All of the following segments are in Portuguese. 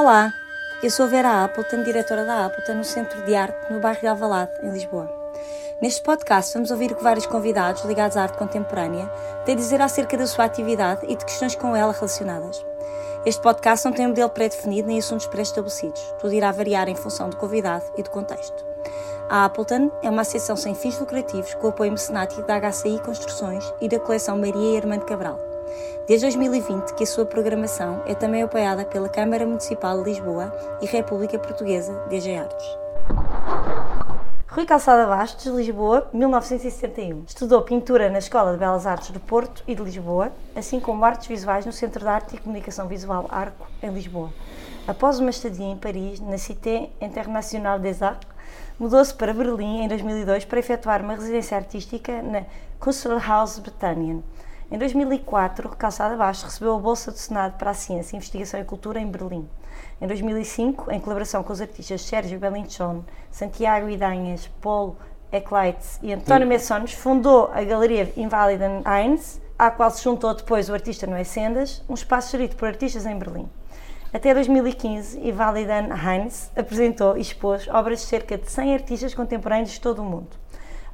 Olá, eu sou Vera Appleton, diretora da Appleton no Centro de Arte no bairro de Alvalade, em Lisboa. Neste podcast vamos ouvir o que vários convidados ligados à arte contemporânea têm a dizer acerca da sua atividade e de questões com ela relacionadas. Este podcast não tem um modelo pré-definido nem assuntos pré-estabelecidos. Tudo irá variar em função do convidado e do contexto. A Appleton é uma associação sem fins lucrativos com apoio mecenático da HCI Construções e da coleção Maria e Armando Cabral. Desde 2020 que a sua programação é também apoiada pela Câmara Municipal de Lisboa e República Portuguesa DG Artes. Rui Calçada Bastos, Lisboa, 1971. Estudou pintura na Escola de Belas Artes do Porto e de Lisboa, assim como artes visuais no Centro de Arte e Comunicação Visual Arco, em Lisboa. Após uma estadia em Paris, na Cité Internationale des Arts, mudou-se para Berlim em 2002 para efetuar uma residência artística na Kunsthaus Britannien. Em 2004, Calçada Baixo recebeu a Bolsa do Senado para a Ciência, Investigação e Cultura em Berlim. Em 2005, em colaboração com os artistas Sérgio Belinchon, Santiago Idanhas, Paul Ecleitz e António Messones, fundou a Galeria Invaliden Heinz, à qual se juntou depois o artista Noé Sendas, um espaço gerido por artistas em Berlim. Até 2015, Invalidan Heinz apresentou e expôs obras de cerca de 100 artistas contemporâneos de todo o mundo.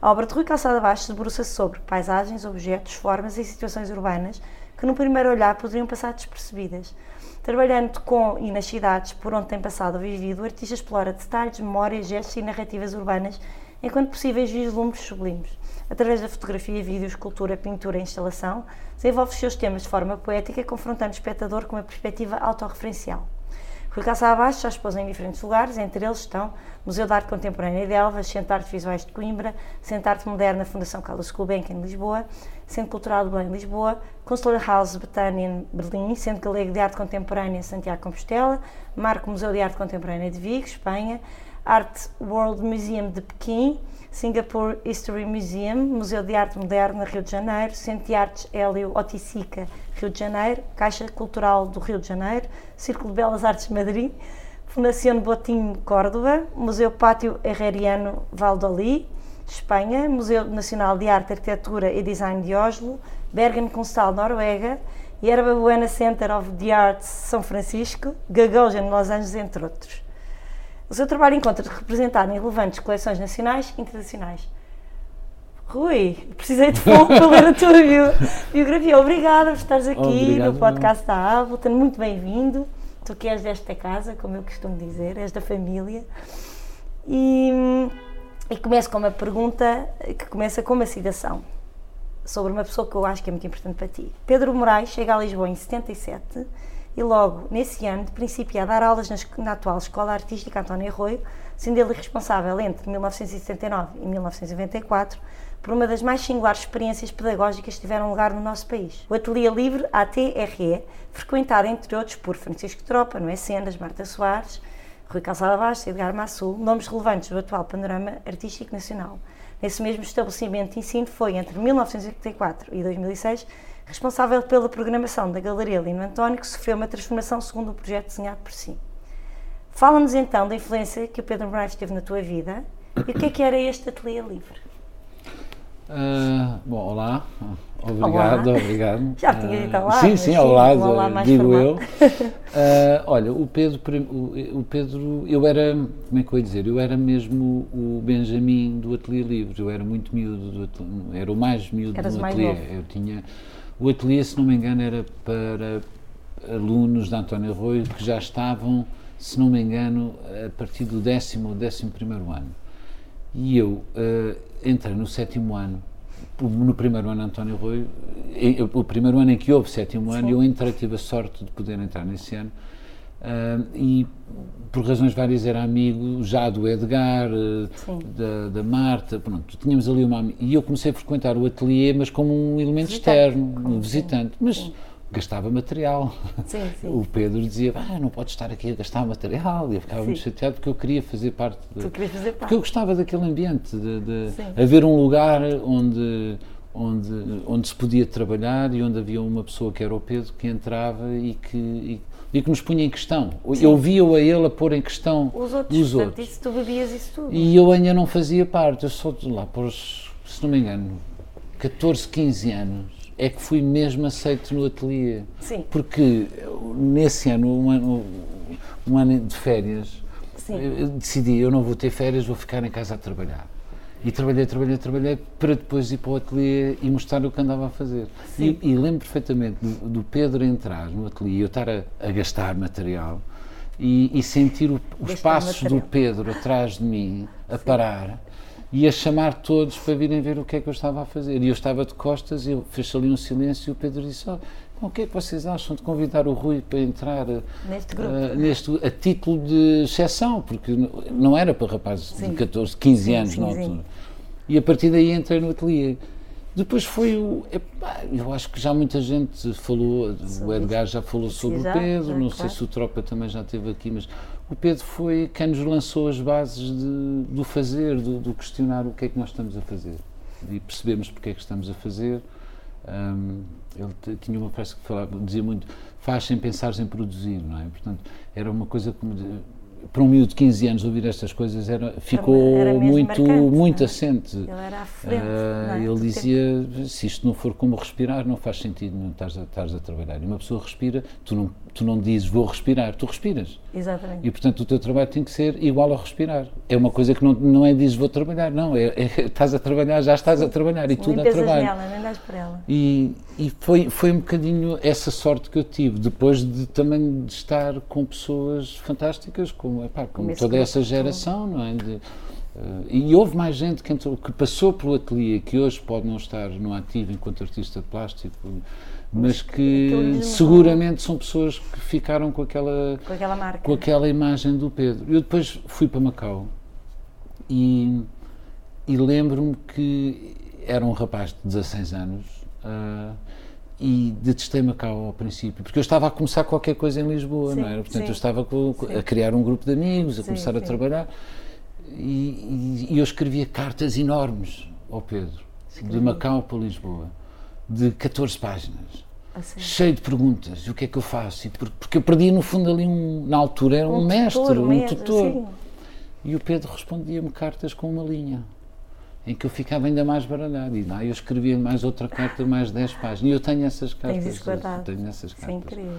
A obra de Rui Calçada Baixo debruça-se sobre paisagens, objetos, formas e situações urbanas que, no primeiro olhar, poderiam passar despercebidas. Trabalhando com e nas cidades por onde tem passado ou vivido, o artista explora detalhes, memórias, gestos e narrativas urbanas enquanto possíveis vislumbres sublimes. Através da fotografia, vídeo, escultura, pintura e instalação, desenvolve os seus temas de forma poética, confrontando o espectador com uma perspectiva autorreferencial. Rui Calçada Abaixo já expôs em diferentes lugares, entre eles estão Museu de Arte Contemporânea de Elvas, Centro de Artes Visuais de Coimbra, Centro de Arte Moderna Fundação Carlos Gulbenkian em Lisboa, Centro Cultural de Belém Lisboa, Consular House Betânia em Berlim, Centro Galego de Arte Contemporânea Santiago Compostela, Marco Museu de Arte Contemporânea de Vigo, Espanha, Art World Museum de Pequim, Singapore History Museum, Museu de Arte Moderna, Rio de Janeiro, Centro de Artes Hélio Oticica, Rio de Janeiro, Caixa Cultural do Rio de Janeiro, Círculo de Belas Artes Madrid, Fundação Botim Córdoba, Museu Pátio Herreriano Valladolid, Espanha, Museu Nacional de Arte, Arquitetura e Design de Oslo, Bergen Constal, Noruega, Yerba Buena Center of the Arts, São Francisco, Gagosian, Los Angeles, entre outros. O seu trabalho encontra-se representado em relevantes coleções nacionais e internacionais. Rui, precisei de pouco para ler a tua biografia. Obrigada por estares aqui Obrigado, no podcast não. da Ableton. Muito bem-vindo. Tu que és desta casa, como eu costumo dizer, és da família. E, e começo com uma pergunta que começa com uma citação sobre uma pessoa que eu acho que é muito importante para ti. Pedro Moraes chega a Lisboa em 77 e logo nesse ano de princípio a dar aulas na, atual Escola Artística António Arroio, sendo ele responsável entre 1979 e 1994 por uma das mais singulares experiências pedagógicas que tiveram lugar no nosso país. O Ateliê Livre ATRE, frequentado entre outros por Francisco Tropa, Noé Sendas, Marta Soares, Rui Calçada Bastos, Edgar Massul, nomes relevantes do atual panorama artístico nacional. Nesse mesmo estabelecimento de ensino foi, entre 1984 e 2006, responsável pela programação da Galeria Lino António, que sofreu uma transformação segundo o projeto desenhado por si. Fala-nos então da influência que o Pedro Moraes teve na tua vida e o que é que era este ateliê livre? Uh, bom, olá, obrigado, olá. obrigado. Já tinha dito olá. Sim, sim, ao lado, digo formal. eu. Uh, olha, o Pedro, o, Pedro, eu era, como é que eu ia dizer, eu era mesmo o Benjamin do Ateliê Livre, eu era muito miúdo, do ateliê, era o mais miúdo Eras do ateliê. Eu tinha, o ateliê, se não me engano, era para alunos de António Arroio que já estavam, se não me engano, a partir do décimo ou décimo primeiro ano. E eu uh, entrei no sétimo ano, no primeiro ano António Arroio, o primeiro ano em que houve sétimo ano, Sim. eu entrei, tive a sorte de poder entrar nesse ano, uh, e por razões várias era amigo já do Edgar, uh, da, da, Marta, pronto, tínhamos ali uma e eu comecei a frequentar o ateliê, mas como um elemento visitante. externo, um visitante, mas sim gastava material. Sim, sim. O Pedro dizia, ah, não pode estar aqui a gastar material, e eu ficava muito chateado porque eu queria fazer parte. De, fazer parte. Porque eu gostava daquele ambiente, de, de haver um lugar onde, onde, onde se podia trabalhar e onde havia uma pessoa que era o Pedro que entrava e que, e, e que nos punha em questão. Sim. Eu via-o a ele a pôr em questão os outros. Os portanto, outros. Isso, tu bebias isso tudo. E eu ainda não fazia parte, eu sou de lá, por, se não me engano, 14, 15 anos é que fui mesmo aceito no ateliê. Sim. Porque nesse ano, um ano um ano de férias, eu decidi, eu não vou ter férias, vou ficar em casa a trabalhar. E trabalhei, trabalhei, trabalhei para depois ir para o ateliê e mostrar o que andava a fazer. E, e, lembro perfeitamente do, do, Pedro entrar no ateliê e eu estar a, a gastar material e, e sentir o, os passos material. do Pedro atrás de mim a Sim. parar e a chamar todos para virem ver o que é que eu estava a fazer. E eu estava de costas e fez ali um silêncio e o Pedro disse: oh, o que é que vocês acham de convidar o Rui para entrar neste grupo? Uh, neste, a título de exceção, porque não era para rapazes sim. de 14, 15 sim, anos sim, na altura. E a partir daí entrei no ateliê. Depois foi o. Epá, eu acho que já muita gente falou, o Edgar já falou sobre já, o Pedro, já, não claro. sei se o Tropa também já esteve aqui, mas o Pedro foi quem nos lançou as bases de, do fazer, do, do, questionar o que é que nós estamos a fazer. E percebemos porque é que estamos a fazer. Um, ele tinha uma frase que falava, dizia muito: faz sem pensar em produzir, não é? Portanto, era uma coisa como para um miúdo de 15 anos ouvir estas coisas era, ficou era muito, marcante, muito é? assente. Ele era à frente. Uh, é? Ele dizia: se isto não for como respirar, não faz sentido não estás a, estás a trabalhar. E uma pessoa respira, tu não, tu não dizes vou respirar, tu respiras. Exatamente. E portanto o teu trabalho tem que ser igual a respirar. É uma coisa que não, não é dizes vou trabalhar, não, é, é estás a trabalhar, já estás a trabalhar e tudo a trabalho. Nela, nem das para ela. E, e foi, foi um bocadinho essa sorte que eu tive, depois de também de estar com pessoas fantásticas, como, epá, como toda essa geração, não é? De, uh, e houve mais gente que, entrou, que passou pelo ateliê, que hoje pode não estar no ativo enquanto artista plástico, mas que seguramente são pessoas que ficaram com aquela, com aquela, marca. Com aquela imagem do Pedro. Eu depois fui para Macau e, e lembro-me que era um rapaz de 16 anos. Uh, e detestei Macau ao princípio, porque eu estava a começar qualquer coisa em Lisboa, sim, não era? Portanto, sim, eu estava com, a criar um grupo de amigos, a sim, começar a trabalhar, e, e, e, eu escrevia cartas enormes ao Pedro, de Macau para Lisboa, de 14 páginas, assim. cheio de perguntas, e o que é que eu faço? Porque eu perdia, no fundo, ali, um, na altura, era um, um mestre, tutor, um tutor. E o Pedro respondia-me cartas com uma linha em que eu ficava ainda mais baralhado. E lá eu escrevia mais outra carta, mais 10 páginas. E eu tenho essas cartas. Tens isso guardado. Tenho essas cartas. Isso é incrível.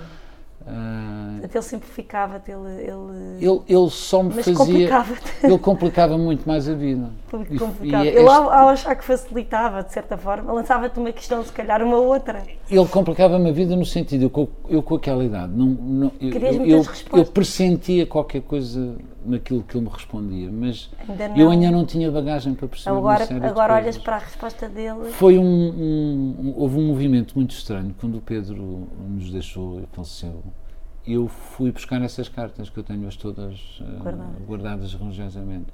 Uh, ele simplificava ele, ele, ele, ele só me fazia. Complicava ele complicava muito mais a vida. Complicava. E, e ele, ao, ao, achar que facilitava, de certa forma, lançava-te uma questão, se calhar uma outra. Ele complicava-me a vida no sentido, eu, eu com aquela idade, não, não, eu, eu, eu, pressentia qualquer coisa naquilo que ele me respondia, mas ainda eu ainda não tinha bagagem para perceber. Agora, agora olhas para a resposta dele. Foi um, um, houve um movimento muito estranho quando o Pedro nos deixou e faleceu. Eu fui buscar essas cartas que eu tenho-as todas uh, guardadas religiosamente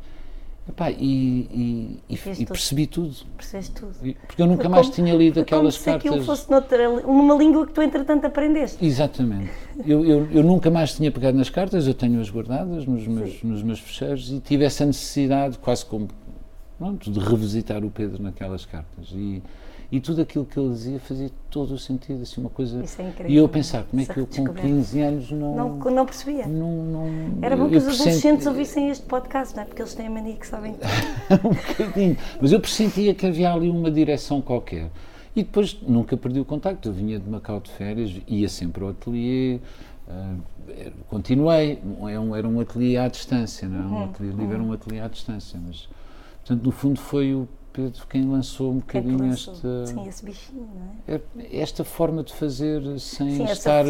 Epá, e, e, e, e percebi tudo. Percebeste tudo. Porque eu nunca foi mais como, tinha lido aquelas como cartas. Se aquilo fosse noutra, numa língua que tu entretanto aprendeste. Exatamente. eu, eu, eu, nunca mais tinha pegado nas cartas, eu tenho-as guardadas nos meus, nos meus fecheiros e tive essa necessidade, quase como pronto, de revisitar o Pedro naquelas cartas. E, e tudo aquilo que ele dizia fazia todo o sentido, assim, uma coisa... Isso é incrível. E eu pensar, como é que eu com 15 anos não... Não, não percebia. Não, não, Era bom que os adolescentes ouvissem este podcast, não é? Porque eles têm a mania que sabem tudo. um bocadinho. Mas eu pressentia que havia ali uma direção qualquer. E depois nunca perdi o contacto. Eu vinha de Macau de férias, ia sempre ao ateliê, uh, continuei. Era um, era um ateliê à distância, não é? Um uhum. ateliê livre uhum. era um ateliê à distância, mas... Portanto, no fundo foi o Pedro quem lançou um bocadinho esta sim, esse bichinho, não é? esta forma de fazer sem sim, estar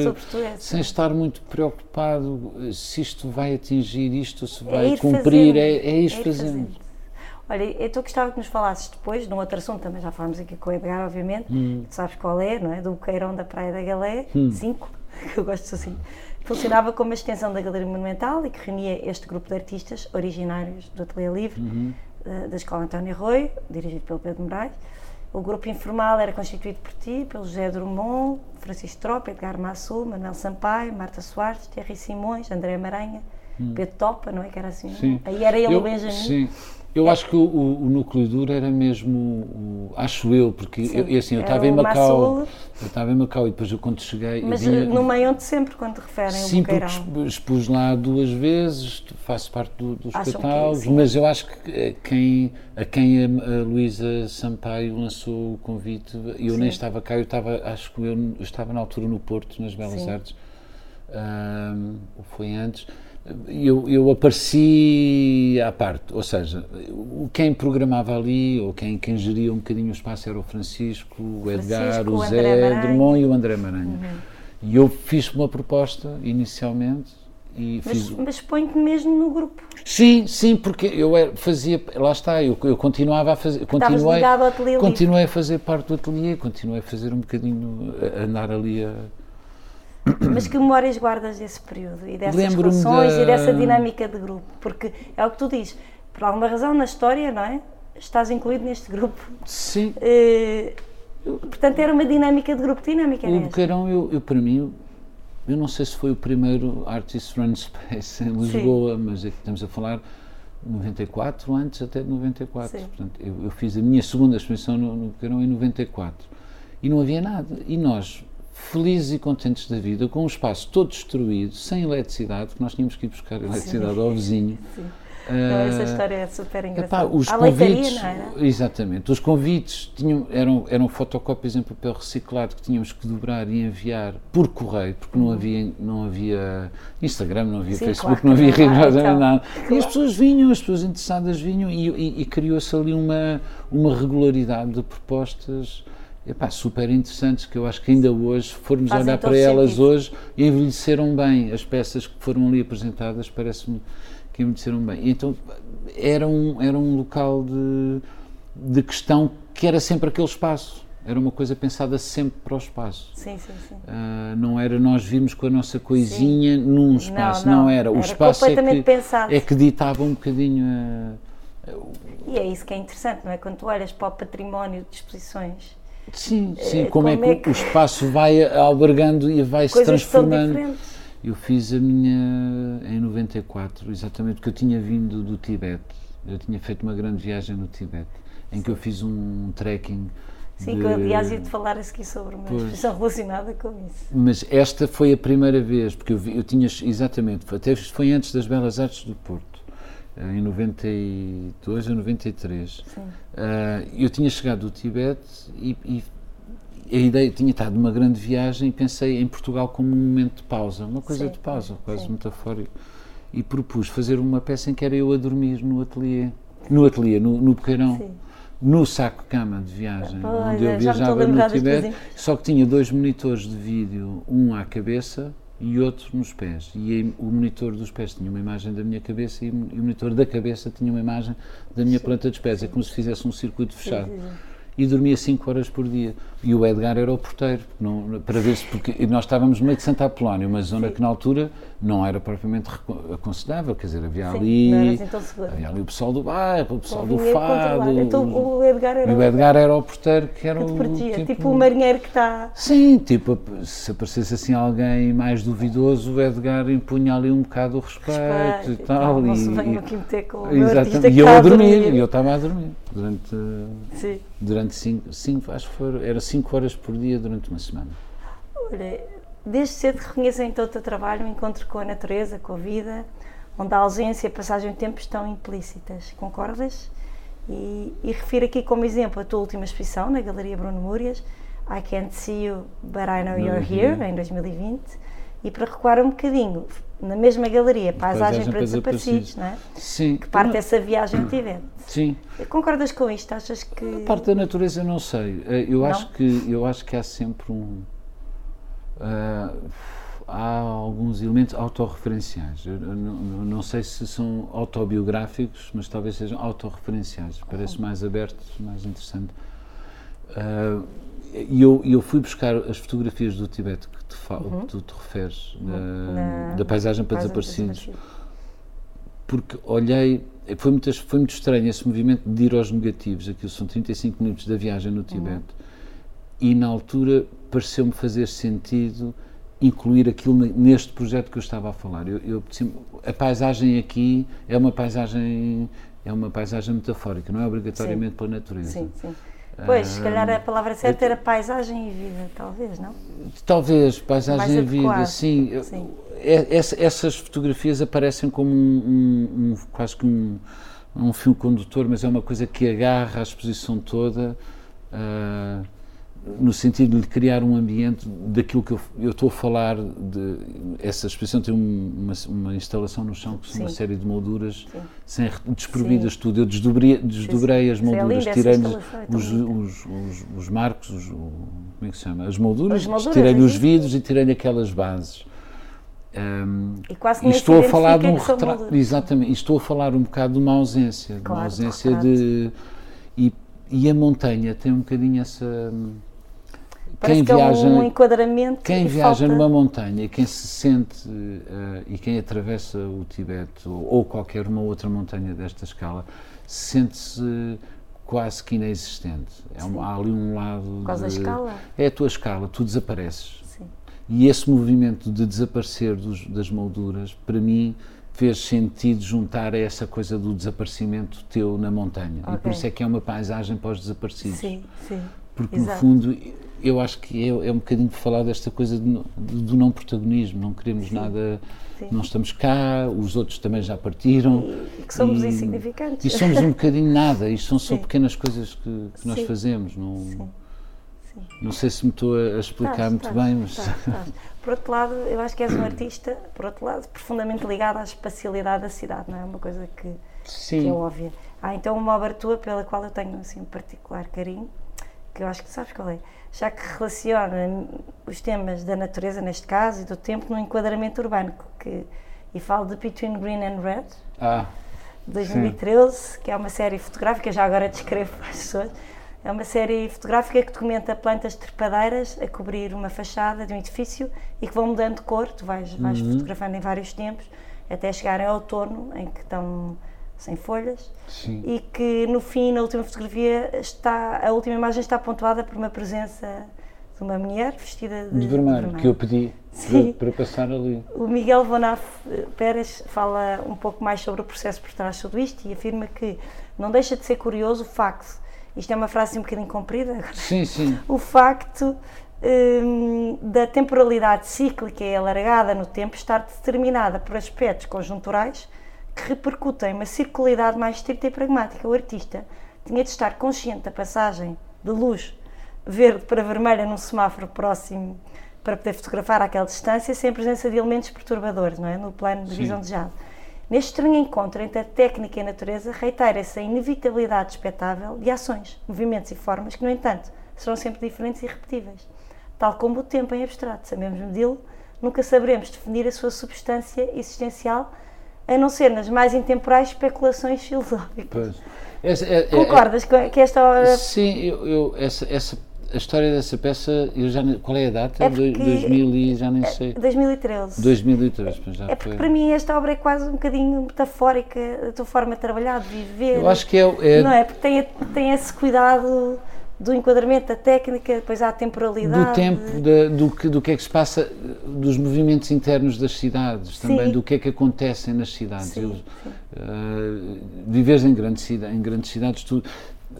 sem estar muito preocupado se isto vai atingir isto se é vai é cumprir é, é ir, é fazendo. fazendo. Olha, eu gostava que nos falasses depois de um outro assunto, também já falámos aqui com o Edgar, obviamente, hum. tu sabes qual é, não é? Do Boqueirão da Praia da Galé, 5, hum. que eu gosto assim. Funcionava como uma extensão da Galeria Monumental e que reunia este grupo de artistas originários do Ateliê Livre, uhum da Escola António Arroio, dirigido pelo Pedro Moraes. O grupo informal era constituído por ti, pelo José Drummond, Francisco Tropa, Edgar Massul, Manuel Sampaio, Marta Soares, Terry Simões, André Maranha, hum. Pedro Topa, não é que era assim? Sim. Aí era ele eu, o Benjamin. Sim. Eu acho que o, o, núcleo duro era mesmo, o, acho eu, porque Sim, eu, assim, eu estava em Macau, eu estava em Macau e depois eu quando cheguei... Mas vinha, no meio onde sempre, quando referem sim, o Boqueirão. Sim, expus lá duas vezes, faço parte do, dos Acham catálogos, que, mas eu acho que eh, quem, a quem a, a Luísa Sampaio lançou o convite, eu sim. nem estava cá, eu estava, acho que eu, eu, estava na altura no Porto, nas Belas sim. Artes, um, foi antes eu, eu apareci à parte, ou seja, quem programava ali, ou quem, quem geria um bocadinho o espaço era o Francisco, o Edgar, Francisco, o Zé. Drummond e o André Maranhã. Uhum. E eu fiz uma proposta inicialmente e Mas, fiz. mas põe-te mesmo no grupo. Sim, sim, porque eu era- fazia, lá está, eu, eu continuava a fazer, continuei, continuei a fazer parte do ateliê, continuei a fazer um bocadinho, a andar ali a, Mas que memórias guardas desse período e dessas relações da- e dessa dinâmica de grupo? Porque é o que tu dizes, por alguma razão na história, não é? Estás incluído neste grupo. Sim, Eh, portanto, era uma dinâmica de grupo. Que dinâmica era o esta? Boqueirão, eu, eu para mim, eu não sei se foi o primeiro Artist Run Space em Lisboa, mas é que estamos a falar 94, antes até de 94. Sim. Portanto, eu, eu fiz a minha segunda exposição no, no Boqueirão em 94 e não havia nada. E nós, felizes e contentes da vida, com o espaço todo destruído, sem eletricidade, porque nós tínhamos que ir buscar eletricidade ao vizinho. Sim. Não, essa história é super Epá, engraçada. os a leitaria, convites, não era? exatamente, os convites tinham, eram, eram fotocópias em papel reciclado que tínhamos que dobrar e enviar por correio, porque não havia, não havia Instagram, não havia Uhum. Sim, Facebook, claro não que havia então. nada. E as pessoas vinham, as pessoas interessadas vinham e, e- e criou-se ali uma, uma regularidade de propostas epá, super interessantes que eu acho que ainda hoje, formos Fazem olhar para elas sentido. hoje, envelheceram bem. As peças que foram ali apresentadas parece-me que envelheceram bem. E então era um, era um local de, de questão que era sempre aquele espaço. Era uma coisa pensada sempre para o espaço. Sim, sim, sim. Ah, não era nós virmos com a nossa coisinha num espaço, não. não, era. O Era espaço é que, pensado. é que ditava um bocadinho a, E é isso que é interessante, não é? Quando tu olhas para o património de exposições, Sim, Eh, sim, como, é, como é que que- o espaço vai albergando e vai se transformando. Eu fiz a minha em 94, exatamente porque eu tinha vindo do Tibete. Eu tinha feito uma grande viagem no Tibete, em que eu fiz um trekking. Sim, de- que eu aliás ia-te falar a seguir sobre uma Pois. exposição relacionada com isso. Mas esta foi a primeira vez, porque eu, vi- eu tinha, exatamente, até foi antes das Belas Artes do Porto, em 92 ou 93. Sim. Ah, eu tinha chegado do Tibete e, e a ideia, tinha estado numa grande viagem e pensei em Portugal como um momento de pausa, uma coisa Sim, de pausa, quase sim. metafórico. E propus fazer uma peça em que era eu a dormir no ateliê, no ateliê, no, no. Sim. No saco-cama de viagem, onde é, eu a viajava no Tibete, só que tinha dois monitores de vídeo, um à cabeça e outro nos pés. E o monitor dos pés tinha uma imagem da minha cabeça e o monitor da cabeça tinha uma imagem da minha planta dos pés. É como se fizesse um circuito fechado. sim, sim. E dormia 5 horas por dia. E o Edgar era o porteiro, não, para ver se. Porque nós estávamos no meio de Santa Apolónia, uma zona que na altura não era propriamente aconselhável, quer dizer, havia Sim, ali. não assim. Havia ali o pessoal do bairro, o pessoal do fado. Então o Edgar era E o Edgar era o porteiro que era o que o. protegia, tipo o marinheiro que está. Sim, tipo, se aparecesse assim alguém mais duvidoso, o Edgar impunha ali um bocado o respeito, Respeito e tal. Não e, se venham aqui meter com o meu Exatamente. E eu está a dormir, dormir. e eu estava a dormir durante, Sim. durante cinco, cinco, acho que foram, era 5 horas por dia durante uma semana. Olha, desde cedo reconhecem então o teu trabalho, o encontro com a natureza, com a vida, onde a ausência e a passagem do tempo estão implícitas. Concordas? E, e refiro aqui como exemplo a tua última exposição na Galeria Bruno Múrias, I Can't See You, But I Know You're Here, em 2020, e para recuar um bocadinho, na mesma galeria, Paisagem, para Desaparecidos, não é? Sim, Que parte dessa viagem Tibete. sim. Concordas com isto? Achas que. A parte da natureza eu não sei. Eh, Eu Não? acho que eu acho que há sempre um ah, há alguns elementos autorreferenciais. Eu não, não- não sei se são autobiográficos, mas talvez sejam autorreferenciais. Parece mais aberto, mais interessante. Ah, E eu, eu fui buscar as fotografias do Tibete que, te que tu te referes, da, Uhum. Na- da paisagem para desaparecidos, porque olhei, foi muito, foi muito estranho esse movimento de ir aos negativos, aquilo são 35 minutos da viagem no Tibete, e na altura pareceu-me fazer sentido incluir aquilo ne- neste projeto que eu estava a falar. Eu, eu, sim, a paisagem aqui é uma paisagem é uma paisagem metafórica, não é obrigatoriamente pela natureza. Sim, sim. Pois, se calhar Ah, a palavra certa era paisagem e vida, talvez, não? Talvez, paisagem e vida, sim. Sim. é- essa- essas fotografias aparecem como um, um- quase que um, um fio condutor, mas é uma coisa que agarra a exposição toda. ah, no sentido de criar um ambiente daquilo que eu, eu estou a falar de essa exposição tem uma, uma, instalação no chão com uma série de molduras sem, desprovidas de tudo. Eu desdobrei, desdobrei as é molduras tirei os, os, os, os, marcos os, como é que se chama? As molduras, molduras tirei-lhe os vidros e tirei-lhe aquelas bases. Um, e quase que estou a falar de um retrato exatamente estou a falar um bocado de uma ausência claro, de uma ausência de e, e a montanha tem um bocadinho essa quem que viaja, é um enquadramento. Quem viaja falta... numa montanha, quem se sente uh, e quem atravessa o Tibete ou, ou, qualquer uma outra montanha desta escala, sente-se quase que inexistente. É um, há ali um lado. Por causa de, da escala? É a tua escala, tu desapareces. Sim. E esse movimento de desaparecer dos, das molduras, para mim, fez sentido juntar a essa coisa do desaparecimento teu na montanha. Okay. E por isso é que é uma paisagem os desaparecidos. Sim, sim. Porque, Exato. no fundo, eu acho que é, é um bocadinho de falar desta coisa do, do não protagonismo, não queremos Sim. nada, Sim. não estamos cá, os outros também já partiram. E, que somos e, insignificantes. E somos um bocadinho nada, isto são só Sim. pequenas coisas que, que nós fazemos. Não, não sei se me estou a explicar muito bem, mas. Por outro lado, eu acho que és um artista, por outro lado, profundamente ligado à espacialidade da cidade, não é? Uma coisa que, que é óbvia. Há então uma obra tua pela qual eu tenho assim, um particular carinho, que eu acho que sabes qual é já que relaciona os temas da natureza, neste caso, e do tempo, no enquadramento urbano. Que, e falo de Between Green and Red, ah, 2013, sim. que é uma série fotográfica, já agora descrevo para as pessoas. É uma série fotográfica que documenta plantas trepadeiras a cobrir uma fachada de um edifício e que vão mudando de cor. Tu vais, vais uhum. fotografando em vários tempos até chegar ao outono, em que estão sem folhas Sim. e que no fim, na última fotografia, está, a última imagem está pontuada por uma presença de uma mulher vestida de, de, vermelho, de vermelho, que eu pedi para, para, passar ali. O Miguel Vonaf eh, Pérez fala um pouco mais sobre o processo por trás de tudo isto e afirma que não deixa de ser curioso o facto, isto é uma frase um bocadinho comprida, sim, sim. o facto um, da temporalidade cíclica e alargada no tempo estar determinada por aspectos conjunturais que repercutem uma circularidade mais estrita e pragmática. O artista tinha de estar consciente da passagem de luz verde para vermelha num semáforo próximo para poder fotografar àquela distância sem a presença de elementos perturbadores, não é? No plano de visão desejado. Neste estranho encontro entre a técnica e a natureza, reitera-se a inevitabilidade expectável de ações, movimentos e formas que, no entanto, serão sempre diferentes e repetíveis. Tal como o tempo em abstrato, sabemos medi-lo, nunca saberemos definir a sua substância existencial a não ser nas mais intemporais especulações filosóficas. Essa, é, é, Concordas é, que esta obra... Sim, eu, eu, essa, essa, a história dessa peça, eu já qual é a data? É porque, 2000 e já nem sei. 2013. 2013, já É porque foi. para mim esta obra é quase um bocadinho metafórica da tua forma de trabalhar, de viver. Eu acho que é... é não é? Porque tem, tem esse cuidado do enquadramento da técnica, depois há a temporalidade. Do tempo, de, do, que, do que é que se passa, dos movimentos internos das cidades, também, sim. do que é que acontece nas cidades. Sim, sim. Uh, viveres em grandes, em grandes cidades, tu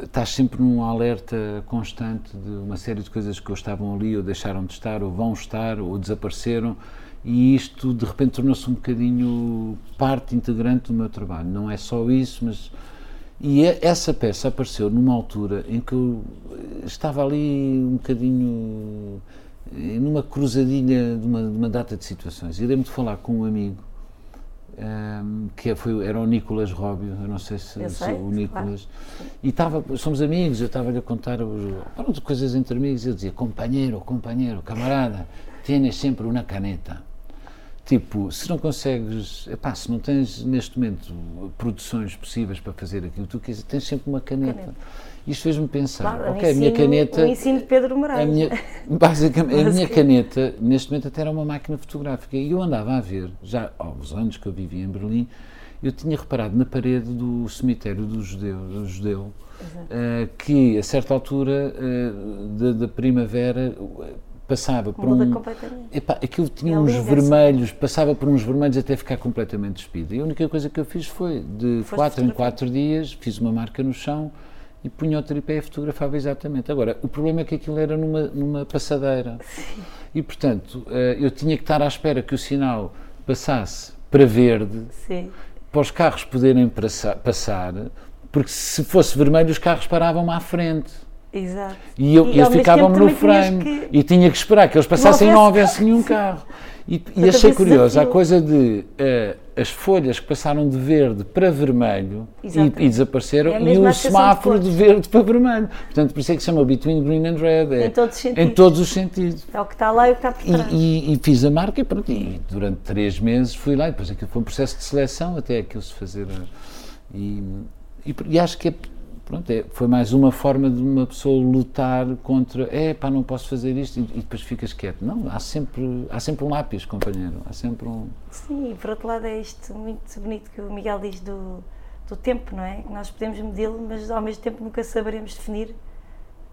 estás sempre num alerta constante de uma série de coisas que ou estavam ali, ou deixaram de estar, ou vão estar, ou desapareceram, e isto de repente tornou-se um bocadinho parte integrante do meu trabalho. Não é só isso, mas e essa peça apareceu numa altura em que eu estava ali um bocadinho numa cruzadinha de uma, de uma data de situações. E lembro de falar com um amigo um, ehm, que foi, era o Nicolas Róbio, eu não sei se, se o Nicolas, claro. e estava, somos amigos, eu estava-lhe a contar pronto, coisas entre amigos, e ele dizia, companheiro, companheiro, camarada, tienes sempre uma caneta Tipo, se não consegues, epá, se não tens neste momento produções possíveis para fazer aquilo que tu quiseres, tens sempre uma caneta. caneta. Isto fez-me pensar, claro, ok, a minha caneta. O ensino de Pedro Moraes. A minha, basicamente, a minha caneta, neste momento, até era uma máquina fotográfica. E eu andava a ver, já há uns anos que eu vivi em Berlim, eu tinha reparado na parede do cemitério do judeu, do judeu uh, que a certa altura uh, da, da primavera passava por Muda um. Epá, aquilo tinha é uns vermelhos, passava por uns vermelhos até ficar completamente despido. E a única coisa que eu fiz foi, de Foste quatro em quatro dias, fiz uma marca no chão e punha o tripé e fotografava exatamente. Agora, o problema é que aquilo era numa, numa passadeira. Sim. E, portanto, eh, eu tinha que estar à espera que o sinal passasse para verde, Sim. para os carros poderem passar, porque se fosse vermelho os carros paravam à frente. Exato. E, eu, e eles ficavam no frame que... e tinha que esperar que eles passassem e não houvesse nenhum carro. E, e achei curioso, a coisa de uh, as folhas que passaram de verde para vermelho e, e, desapareceram, é e o semáforo de, de, verde para vermelho. Portanto, por isso é que se chama Between Green and Red. É, em, todos os em todos os sentidos. É o que está lá e o que está por trás. E, fiz a marca e, pronto, e durante três meses fui lá e depois aquilo foi um processo de seleção até aquilo se fazer. E, e, acho que é pronto, é, foi mais uma forma de uma pessoa lutar contra, é pá, não posso fazer isto, e, e, depois ficas quieto. Não, há sempre, há sempre um lápis, companheiro, há sempre um... Sim, e por outro lado é isto muito bonito que o Miguel diz do, do tempo, não é? Nós podemos medi-lo, mas ao mesmo tempo nunca saberemos definir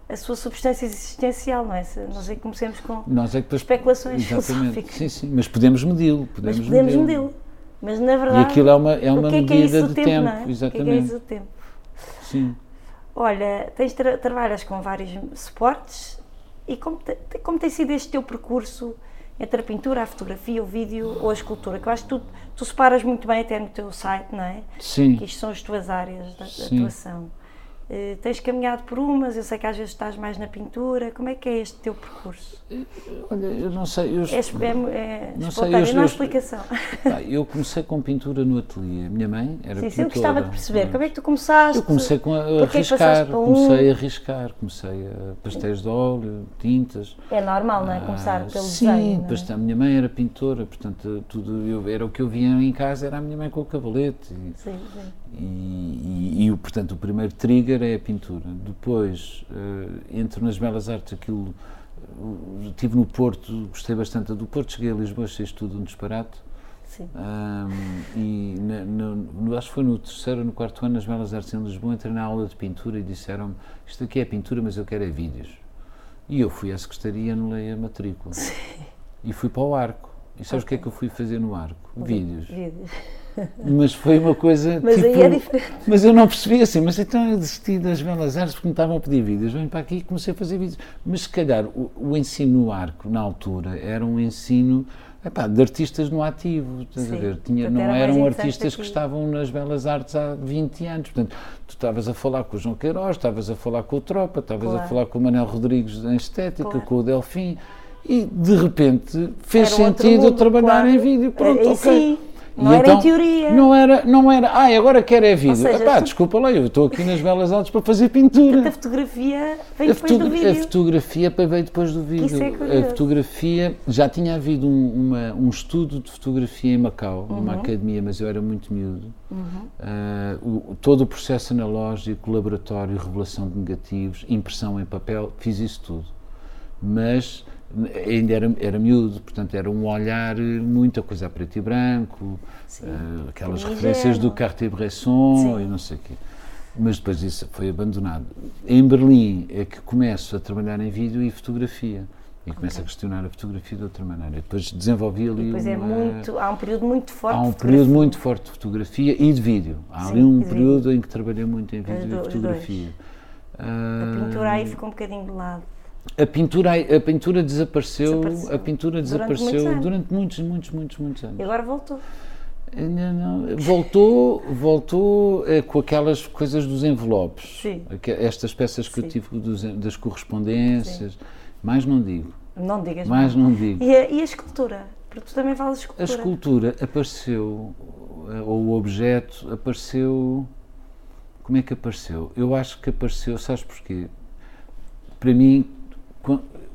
a sua substância existencial, não é? Nós é que comecemos com nós é que depois, especulações exatamente, filosóficas. Sim, sim, mas podemos medi-lo. Podemos mas podemos medi-lo. Medi mas na verdade. E aquilo é uma, é uma é medida é é de tempo, tempo é? exatamente. O que é, que é isso do tempo? Sim. Olha, tens tra trabalhas com vários suportes e como, te, como tem sido este teu percurso entre a pintura, a fotografia, o vídeo ou a escultura? Que eu acho que tu, tu separas muito bem até no teu site, não é? Sim. Que isto são as tuas áreas de atuação. Uh, tens caminhado por umas, eu sei que às vezes estás mais na pintura, como é que é este teu percurso? Eh, olha, eu não sei. Eu, é, é, é não sei, eu, não há explicação. eu comecei com pintura no ateliê. Minha mãe era Sim, pintora. Sim, eu gostava de perceber. Como é que tu começaste? Eu comecei com a, a é arriscar, comecei a arriscar, comecei a pastéis de óleo, tintas. É normal, não é? Começar pelo sim, desenho. Sim, é? a minha mãe era pintora, portanto, tudo, eu, era o que eu via em casa, era a minha mãe com o cabalete. E, sim, sim. E, e, e, portanto, o primeiro trigger é a pintura. Depois, uh, entro nas Belas Artes, aquilo. Uh, estive no Porto, gostei bastante do Porto, cheguei a Lisboa, achei tudo um disparate. Sim. Um, e na, no, acho que foi no terceiro ou no quarto ano nas Belas Artes em Lisboa, entrei na aula de pintura e disseram-me: Isto aqui é pintura, mas eu quero é vídeos. E eu fui à secretaria, anulei a matrícula. Sim. E fui para o arco. E sabes o okay. que é que eu fui fazer no arco? Vídeos. Vídeos. Mas foi uma coisa. Mas tipo, aí é diferente. Mas eu não percebi assim, mas então eu desisti das belas artes porque me estavam a pedir vídeos. Venho para aqui e comecei a fazer vídeos. Mas se calhar o, o ensino no arco, na altura, era um ensino. Epá, de artistas no ativo, estás a ver? Tinha, não eram artistas que estavam nas belas artes há 20 anos. Portanto, tu estavas a falar com o João Queiroz, estavas a falar com o Tropa, estavas claro. a falar com o Manel Rodrigues em estética, claro. com o Delfim, e de repente fez sentido mundo, trabalhar claro. em vídeo. Pronto, é, ok. Sim não e era então, em teoria. Não era, não era, ah, agora quero é vídeo. Seja, Epá, tu... desculpa lá, eu estou aqui nas Belas Artes para fazer pintura. a fotografia veio depois do vídeo. A fotografia veio depois do vídeo. Isso é a fotografia, já tinha havido um, uma, um estudo de fotografia em Macau, uhum. numa academia, mas eu era muito miúdo. Uhum. Uh, o, todo o processo analógico, laboratório, revelação de negativos, impressão em papel, fiz isso tudo. Mas ainda era, era miúdo, portanto era um olhar, muita coisa a preto e branco, uh, aquelas referências do Cartier-Bresson e não sei o quê. Mas depois isso foi abandonado. Em Berlim é que começo a trabalhar em vídeo e fotografia. E começo okay. a questionar a fotografia de outra maneira. Depois desenvolvi ali. depois é uma, é muito, há um período muito forte. Há um período muito forte de fotografia e de vídeo. Há Sim, ali um período vídeo. em que trabalhei muito em vídeo e fotografia. a pintura aí ficou um bocadinho de lado. A pintura, a pintura desapareceu, desapareceu. a pintura desapareceu durante muitos, durante muitos, muitos, muitos, muitos anos. E agora voltou. Não, não, voltou, voltou é, com aquelas coisas dos envelopes. Sim. Estas peças que Sim. eu tive dos, das correspondências. Sim. Mais não digo. Não digas mais. não digo. E a, e a escultura? Porque tu também falas escultura. A escultura apareceu, ou o objeto apareceu. Como é que apareceu? Eu acho que apareceu, sabes porquê? Para mim,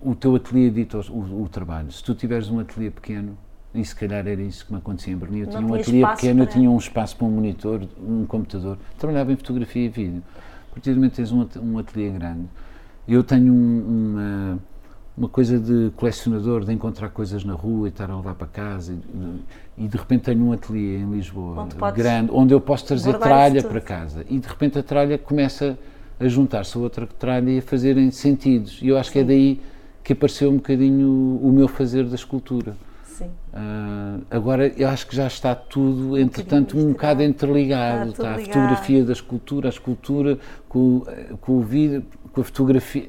o teu ateliê dita o, o, trabalho. Se tu tiveres um ateliê pequeno, e se calhar era isso que me acontecia em Berlim, eu tinha um ateliê pequeno, eu tinha um espaço para um monitor, um computador, trabalhava em fotografia e vídeo. A partir do momento que tens um, um ateliê grande, eu tenho um, uma, uma coisa de colecionador, de encontrar coisas na rua e estar a levar para casa, e, e de repente tenho um ateliê em Lisboa, onde grande, onde eu posso trazer tralha para casa, e de repente a tralha começa a juntar-se a outra tralha e a fazerem sentidos. E eu acho Sim. que é daí que apareceu um bocadinho o meu fazer da escultura. Sim. Uh, agora eu acho que já está tudo, entretanto, um bocado interligado. Está, a fotografia da escultura, a escultura com, com o vídeo, com a fotografia.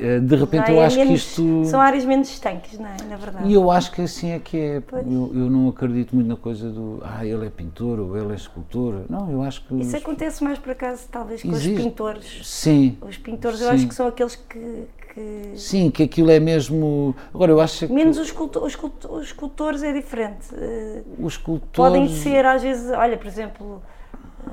Eh, de repente eu é acho menos, que isto. São áreas menos estanques, não é? Na verdade. E eu acho que assim é que é. Eu, eu, não acredito muito na coisa do. Ah, ele é pintor ou ele é escultor. Não, eu acho que. Isso os... acontece mais por acaso, talvez, com Existe. os pintores. Sim. Os pintores, sim. eu acho que são aqueles que, que... Sim, que aquilo é mesmo. Agora, eu acho que. Menos os, escultor, os, os escultores é diferente. Os escultores. Podem ser, às vezes, olha, por exemplo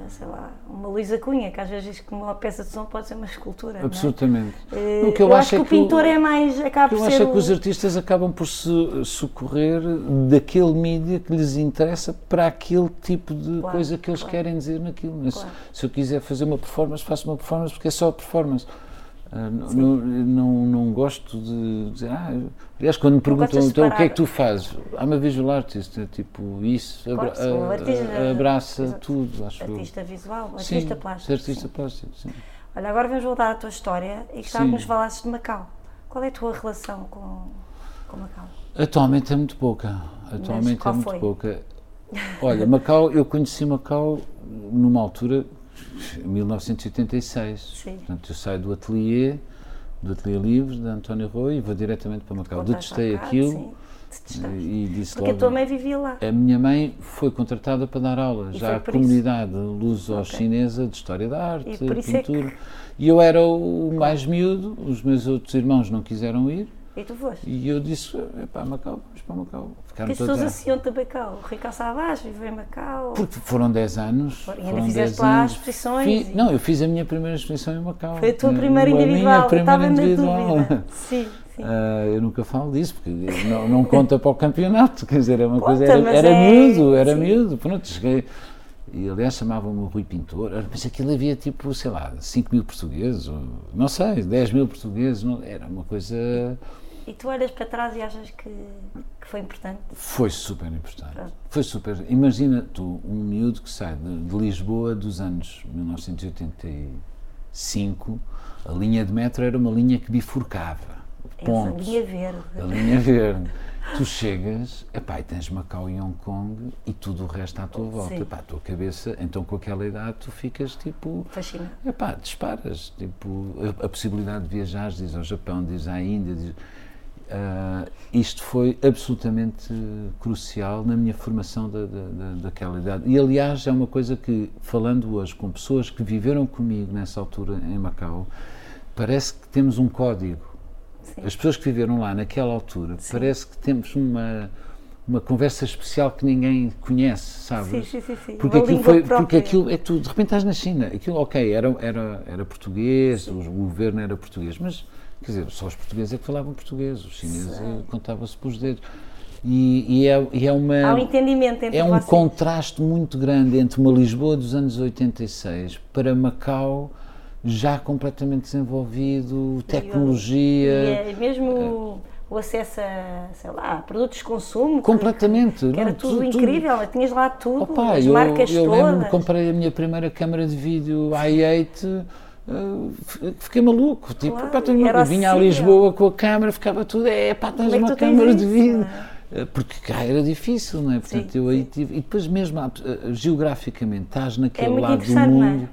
sei lá, uma Luísa Cunha, que às vezes diz que uma peça de som pode ser uma escultura. Absolutamente. É? O que eu, eu acho, acho, que, é que o pintor é mais. Acaba eu acho é que os artistas acabam por se socorrer daquele mídia que lhes interessa para aquele tipo de claro, coisa que eles claro. querem dizer naquilo. Claro. Se, se eu quiser fazer uma performance, faço uma performance porque é só performance. Uh, não, não, não, gosto de dizer. Ah, aliás, quando me perguntam então, o que é que tu fazes, I'm a visual artist, é tipo isso, abra, claro, artista, abraça exato. tudo. Acho artista visual, artista sim, plástico. Artista sim. plástico, sim. Olha, agora vamos voltar à tua história e gostava que nos falasses de Macau. Qual é a tua relação com, com Macau? Atualmente é muito pouca. Atualmente é muito foi? pouca. Olha, Macau, eu conheci Macau numa altura 1986. Sim. Portanto, eu saio do ateliê, do ateliê Livres, de António Rui, e vou diretamente para Macau. Detestei aquilo. E disse Porque logo, a tua mãe vivia lá. A minha mãe foi contratada para dar aulas já à comunidade luso-chinesa okay. de História da Arte, e pintura. É que... E eu era o mais miúdo, os meus outros irmãos não quiseram ir. E tu foste? E eu disse, para Macau, vamos para Macau. Ficaram as pessoas associam-te a Macau. O Ricardo Savas viveu em Macau. Porque foram 10 anos. E ainda fizeste lá as exposições. Fiz, e... Não, eu fiz a minha primeira exposição em Macau. Foi a tua primeira individual. A minha primeira individual. Sim. Uh, eu nunca falo disso, porque não, não conta para o campeonato, quer dizer, é uma conta, coisa. Era, era é... miúdo, era sim. miúdo. Pronto, cheguei. E aliás chamavam-me Rui Pintor, mas aquilo havia tipo, sei lá, 5 mil portugueses, ou, não sei, 10 mil portugueses, não, era uma coisa e tu olhas para trás e achas que, que foi importante? Foi super importante. Pronto. Foi super. Imagina tu, um miúdo que sai de, de, Lisboa dos anos 1985, a linha de metro era uma linha que bifurcava. Pontos, a linha verde. A linha verde. tu chegas, epá, e tens Macau e Hong Kong e tudo o resto à tua volta. Epá, a tua cabeça, então com aquela idade tu ficas tipo. Fascina. Epá, disparas. Tipo, a, a possibilidade de viajar, diz ao Japão, diz à Índia, diz, Uh, isto foi absolutamente crucial na minha formação da, da, daquela idade. E, aliás, é uma coisa que, falando hoje com pessoas que viveram comigo nessa altura em Macau, parece que temos um código. Sim. As pessoas que viveram lá naquela altura, Sim. parece que temos uma uma conversa especial que ninguém conhece, sabe? Sim, sim, sim, sim. Porque aquilo foi, porque aquilo é tudo, de repente estás na China, aquilo, ok, era, era, era português, o governo era português, mas Quer dizer, só os portugueses é que falavam português, os chineses contavam-se pelos dedos. E, e, é, e é uma. Há um entendimento entre É um vocês. contraste muito grande entre uma Lisboa dos anos 86 para Macau já completamente desenvolvido, tecnologia. E, é mesmo o acesso a, sei lá, produtos de consumo. Completamente. Que, que era não, tudo, tudo incrível, tudo. tinhas lá tudo, Opa, as eu, marcas eu todas. Eu lembro comprei a minha primeira câmara de vídeo i8 Uh, fiquei maluco. Tipo, claro, pá, uma, vinha assim, a Lisboa com a câmara, ficava tudo, é pá, tens é uma câmara de vídeo. É? Porque cá era difícil, não é? Portanto, sim, eu aí tive. E depois, mesmo uh, geograficamente, estás naquele é lado do mundo,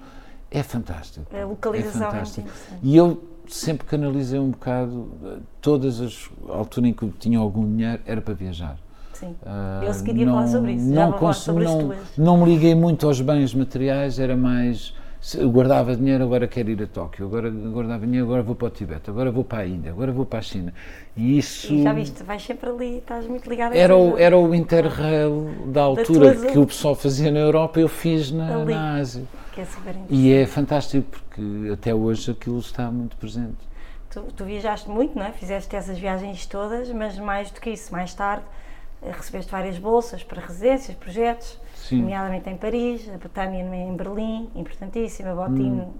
é? é? fantástico. A localização é, fantástico. é E eu sempre canalizei um bocado, todas as alturas em que tinha algum dinheiro, era para viajar. Sim. Uh, eu queria falar sobre isso. Não, não, não me liguei muito aos bens materiais, era mais eu guardava dinheiro, agora quero ir a Tóquio, agora guardava dinheiro, agora vou para o Tibete, agora vou para a Índia, agora vou para a China. E isso. E já viste, vais sempre ali, estás muito ligado a era o, era o Interrail da altura da que o pessoal fazia na Europa, eu fiz na, na Ásia. Que é super e é fantástico porque até hoje aquilo está muito presente. Tu, tu viajaste muito, não é? Fizeste essas viagens todas, mas mais do que isso, mais tarde eh, recebeste várias bolsas para residências, projetos. Sim. nomeadamente em Paris, a Betânia em Berlim, importantíssima, Botino hum.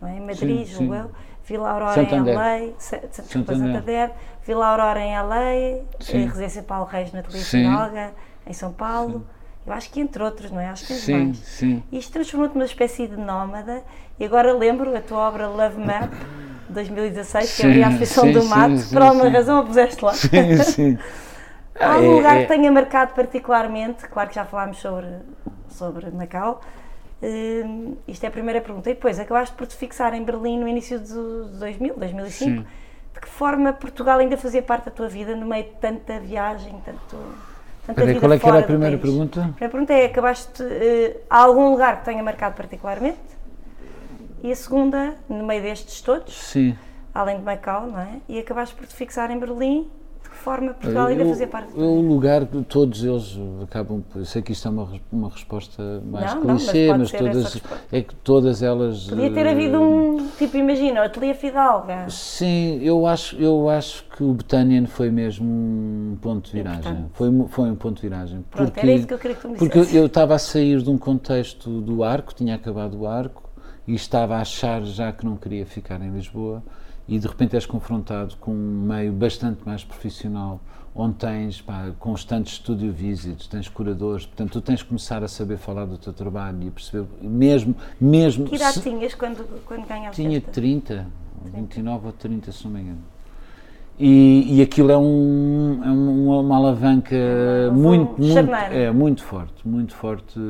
não é? em Madrid, sim, julgo eu, Vila Aurora Santander. em LA, desculpa, Santander, Vila Aurora em LA, sim. a Residência Paulo Reis na Telha em São Paulo. Sim. Eu acho que entre outros, não é? Acho que sim, mais. Sim. Isto transformou-te numa espécie de nómada e agora lembro a tua obra Love Map, 2016, que é a Aflição do Mato, por alguma razão a puseste lá. Sim, sim. Há algum é, lugar é... que tenha marcado particularmente? Claro que já falámos sobre, sobre Macau. Uh, isto é a primeira pergunta. E depois, acabaste por te fixar em Berlim no início de 2000, 2005. Sim. de que forma Portugal ainda fazia parte da tua vida no meio de tanta viagem, tanto. Tanta Peraí, vida qual é que era a primeira pergunta? A primeira pergunta é: acabaste. eh, há algum lugar que tenha marcado particularmente? E a segunda, no meio destes todos, Sim. além de Macau, não é? E acabaste por te fixar em Berlim, forma Portugal ainda Eu- fazia parte vida? o lugar, todos eles acabam. por- Eu sei que isto é uma, uma resposta mais Não, não, mas clichê, mas, essa todas, é que todas elas. Podia ter eh, havido um, tipo, imagina, o Ateliê Fidalga. Sim, eu acho, eu acho que o Betanian foi mesmo um ponto de viragem. Importante. Foi, foi um ponto de viragem. Pronto, era isso que eu queria que tu me Porque eu estava a sair de um contexto do arco, tinha acabado o arco, e estava a achar já que não queria ficar em Lisboa, e de repente és confrontado com um meio bastante mais profissional, onde tens pá, constantes studio visits, tens curadores, portanto tu tens que começar a saber falar do teu trabalho e perceber, mesmo, mesmo Que idade se- tinhas quando, quando tinha esta? 30, 29 ou 30, se não me engano. E, e aquilo é, um, é uma, uma alavanca um muito, muito, charneiro. é, muito forte, muito forte.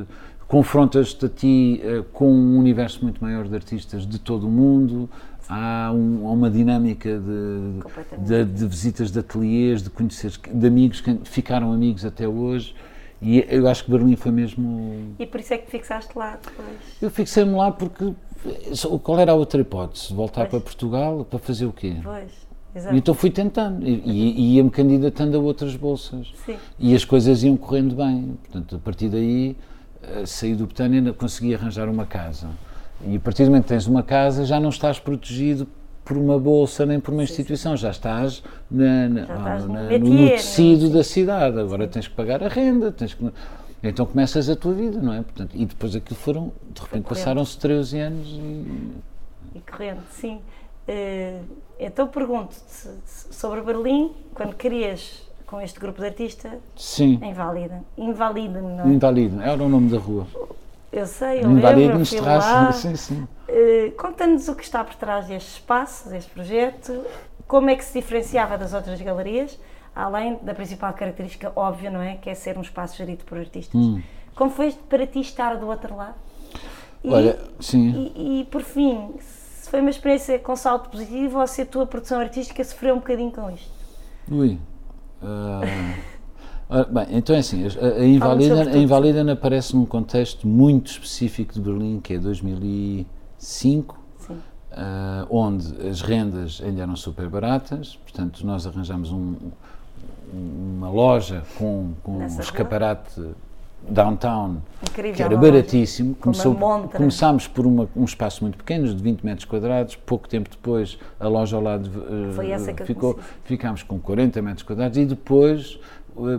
Confrontas-te a ti eh, com um universo muito maior de artistas de todo o mundo. Há, um- há uma dinâmica de, de, de visitas de ateliês, de conhecer, de amigos que ficaram amigos até hoje. E eu acho que Berlim foi mesmo E por isso é que te fixaste lá depois. eu fixei-me lá porque qual era a outra hipótese? Voltar Pois. para Portugal para fazer o quê? Pois, exato. então fui tentando e, e- e ia-me candidatando a outras bolsas Sim. e as coisas iam correndo bem. Portanto, a partir daí eh, saí do Betânia, consegui arranjar uma casa. E a partir do momento que tens uma casa já não estás protegido por uma bolsa nem por uma instituição, já estás, na- na- Já estás no na- no, métier, tecido sim. da cidade. Agora tens que pagar a renda, tens que. Então começas a tua vida, não é? Portanto, e depois aquilo foram, de repente passaram-se 13 anos e. E corrente, sim. Eh, então pergunto-te sobre Berlim, quando querias com este grupo de artista, Sim, invalida. Invalida, não é? Invalido, era o nome da rua. Eu sei, eu Invalido lembro, nos fui lá. sim, sim. Eh, Conta-nos o que está por trás deste espaço, deste projeto, como é que se diferenciava das outras galerias, além da principal característica óbvia, não é? Que é ser um espaço gerido por artistas. Hum. Como foi para ti estar do outro lado? E, Olha, sim. e, e, por fim, se foi uma experiência com salto positivo ou se a tua produção artística sofreu um bocadinho com isto? Ui. ah, ora, bem, então é assim, a, a Invalida, a Invalida aparece num contexto muito específico de Berlim, que é 2005, Sim. ah, onde as rendas ainda eram super baratas, portanto nós arranjamos um- uma loja com, com um Nessa rua? escaparate downtown Incrível. que era loja. baratíssimo. Começou, começámos por uma- um espaço muito pequeno, de 20 metros quadrados. Pouco tempo depois, a loja ao lado eu ficou, ficámos com 40 metros quadrados e depois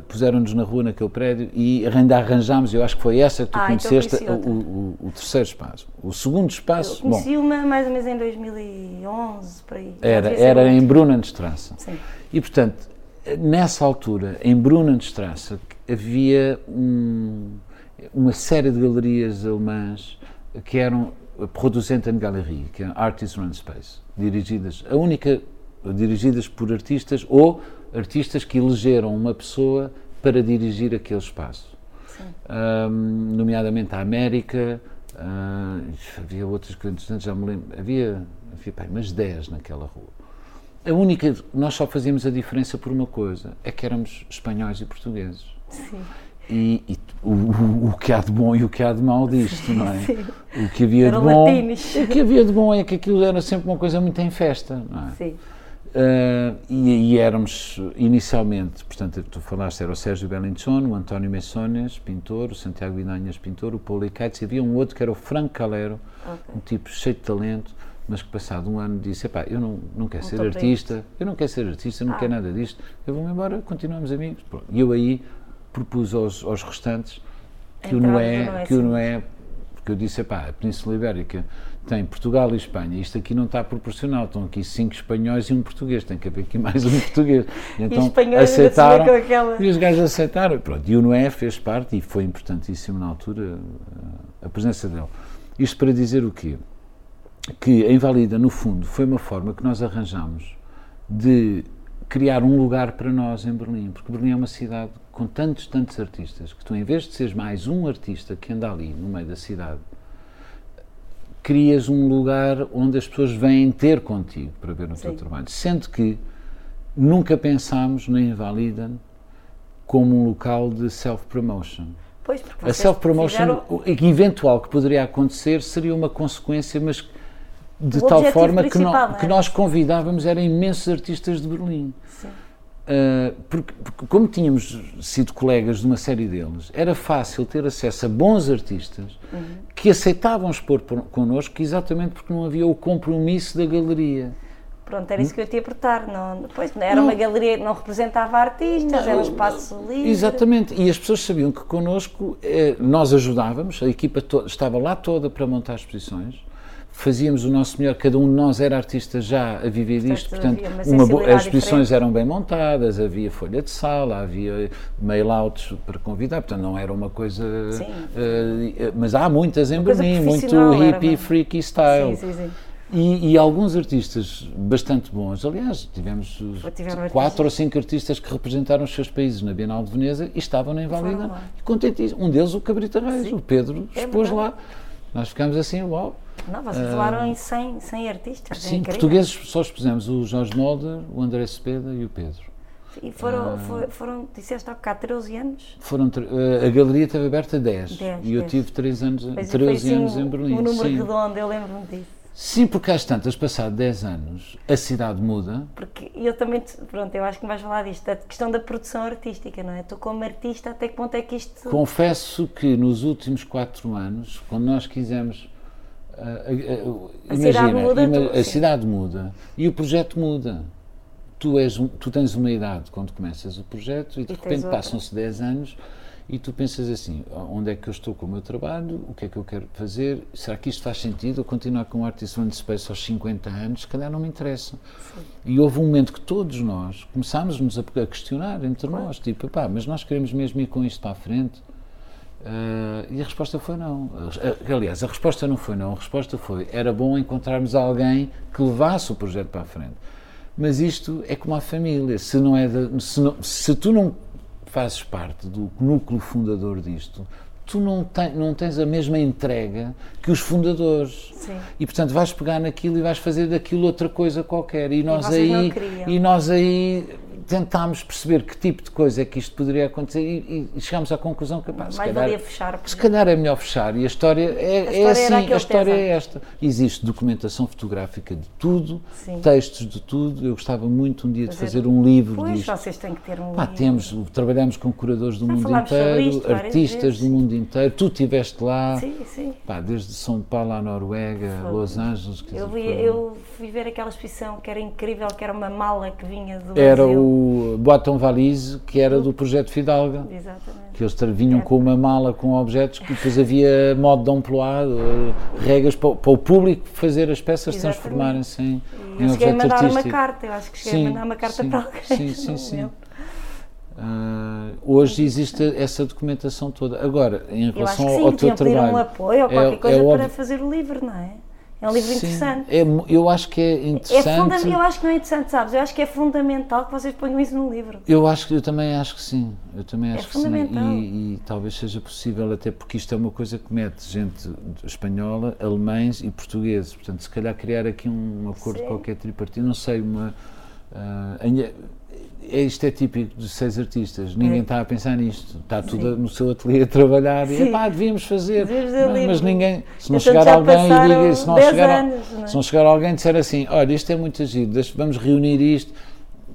puseram-nos na rua naquele prédio e ainda arranjámos. Eu acho que foi essa que tu Ah, então conheceste, outra. o, o- o terceiro espaço. O segundo Eu espaço, bom, conheci uma mais ou menos em 2011, por aí. Era, ser era em Brunanstrasse. Sim. E, portanto, nessa altura, em Brunanstrasse, havia um- uma série de galerias alemãs que eram Produzenten Galerie, que é Artist Run Space, dirigidas, a única, dirigidas por artistas ou artistas que elegeram uma pessoa para dirigir aquele espaço. Ahm, nomeadamente a América, ah, havia outras que entretanto já me lembro, havia, havia pá, umas 10 naquela rua. A única, nós só fazíamos a diferença por uma coisa, é que éramos espanhóis e portugueses. Sim. E, e o, o- que há de bom e o que há de mau disto, não é? O que havia Eram de bom, latinos. o que havia de bom é que aquilo era sempre uma coisa muito em festa, não é? Sim. Ah, e, e éramos inicialmente, portanto, tu falaste, era o Sérgio Belinchon, o António Messones, pintor, o Santiago Vinanhas, pintor, o Paulo Icates, e havia um outro que era o Franco Calero, um tipo cheio de talento, mas que passado um ano disse, epá, eu não, não quero Não ser artista, eu não quero ser artista, não Ah. quero nada disto, eu vou-me embora, continuamos amigos. Pronto. E eu aí propus aos, aos restantes que o Entrar no Noé, que o sim. Noé, porque eu disse, epá, a Península Ibérica tem Portugal e Espanha, isto aqui não está proporcional, estão aqui cinco espanhóis e um português, tem que haver aqui mais um português. E se vê aceitaram, aquela- e os gajos aceitaram, pronto, e o Noé fez parte, e foi importantíssimo na altura a presença dele. Isto para dizer o quê? Que a Invalida, no fundo, foi uma forma que nós arranjamos de criar um lugar para nós em Berlim, porque Berlim é uma cidade com tantos, tantos artistas, que tu, em vez de seres mais um artista que anda ali no meio da cidade, crias um lugar onde as pessoas vêm ter contigo para ver o Sim. teu trabalho. Sendo que nunca pensámos na Invalida como um local de self-promotion. Pois, a self-promotion fizeram... eventual que poderia acontecer seria uma consequência, mas de o tal forma que, no, é? que, nós convidávamos eram imensos artistas de Berlim. Sim. Uh, porque, porque, como tínhamos sido colegas de uma série deles, era fácil ter acesso a bons artistas uhum. que aceitavam expor por, connosco exatamente porque não havia o compromisso da galeria. Pronto, era isso que eu te ia perguntar. Não, pois, era não, uma galeria que não representava artistas, não, era um espaço livre. Exatamente, e as pessoas sabiam que connosco eh, nós ajudávamos, a equipa estava lá toda para montar exposições, fazíamos o nosso melhor, cada um de nós era artista já a viver disto, portanto, uma as exposições eram bem montadas, havia folha de sala, havia mail-outs para convidar, portanto não era uma coisa... Uh, mas há muitas em Berlim, muito hippie, freaky style. Sim, sim, sim. E, e, alguns artistas bastante bons, aliás, tivemos quatro ou cinco artistas que representaram os seus países na Bienal de Veneza e estavam na Invalida, e contentíssimos. Um deles, o Cabrita Reis, o Pedro, é expôs lá. Nós ficámos assim, uau. Não, vocês uh, falaram em 100, 100 artistas. Sim, é portugueses só expusemos o Jorge Molder, o André Cepeda e o Pedro. E foram, uh, foram, disseste há bocado, 13 anos? Foram, uh, a galeria esteve aberta 10, 10 e eu 10. tive 3 anos, 13 anos em Berlim. Um número sim. redondo, eu lembro-me disso. Sim, porque às tantas, passados 10 anos, a cidade muda. Porque eu também, pronto, eu acho que me vais falar disto, a questão da produção artística, não é? Tu como artista, até que ponto é que isto... Confesso que nos últimos 4 anos, quando nós quisemos... Uh, uh, uh, a imagina, cidade muda, ima tu, a cidade muda e o projeto muda. Tu, és, tu tens uma idade quando começas o projeto e de e repente passam-se 10 anos e tu pensas assim, onde é que eu estou com o meu trabalho, o que é que eu quero fazer, será que isto faz sentido, eu continuar com o Artist One Space aos 50 anos, se calhar não me interessa. Sim. E houve um momento que todos nós começámos-nos a questionar entre claro. nós, tipo, pá, mas nós queremos mesmo ir com isto para a frente? Uh, e a resposta foi não. Aliás, a resposta não foi não, a resposta foi, era bom encontrarmos alguém que levasse o projeto para a frente. Mas isto é como a família, se, não é de, se, não, se tu não fazes parte do núcleo fundador disto, tu não, ten, não tens a mesma entrega que os fundadores. Sim. E portanto vais pegar naquilo e vais fazer daquilo outra coisa qualquer. E nós e aí e nós aí tentámos perceber que tipo de coisa é que isto poderia acontecer e, e chegámos à conclusão que pá, se, calhar, fechar, se calhar é melhor fechar e a história é, a é história assim, a história é esta. Existe documentação fotográfica de tudo, Sim. textos de tudo. Eu gostava muito um dia de fazer, um livro pois, disto. vocês têm que ter um pá, livro. Temos, trabalhamos com curadores do mundo inteiro, isto, artistas do mundo inteiro. Tu estiveste lá, sim, sim. Pá, desde São Paulo à Noruega, Foi. Los Angeles. Eu, vi, eu fui ver aquela exposição que era incrível, que era uma mala que vinha do Era Brasil. o Boaton Valise, que era do projeto Fidalga. Exatamente. Que eles vinham é. com uma mala com objetos que depois havia modo de emploi, regras para, para, o público fazer as peças transformarem-se em, em objeto artístico. Eu mandar uma carta, eu acho que cheguei sim, a mandar uma carta sim, para alguém. Sim, sim, sim. Uh, hoje existe essa documentação toda. Agora, em relação sim, ao teu trabalho. um apoio ou qualquer é, coisa é para fazer o livro, não é? É um livro Sim, interessante. É, eu acho que é interessante. É eu acho que não é interessante, sabes? Eu acho que é fundamental que vocês ponham isso num livro. Eu acho que eu também acho que sim. Eu também é acho que sim. E, e, talvez seja possível, até porque isto é uma coisa que mete gente espanhola, alemães e portugueses. Portanto, se calhar criar aqui um acordo sim. qualquer tripartido, não sei, uma. Uh, é, isto é típico dos seis artistas, ninguém é. está a pensar nisto, está tudo Sim. no seu ateliê a trabalhar e pá, devíamos fazer, mas, mas, ninguém, se não chegar alguém e diga, se não chegar, anos, não é? se não chegar alguém e disser assim, olha, isto é muito agir, vamos reunir isto,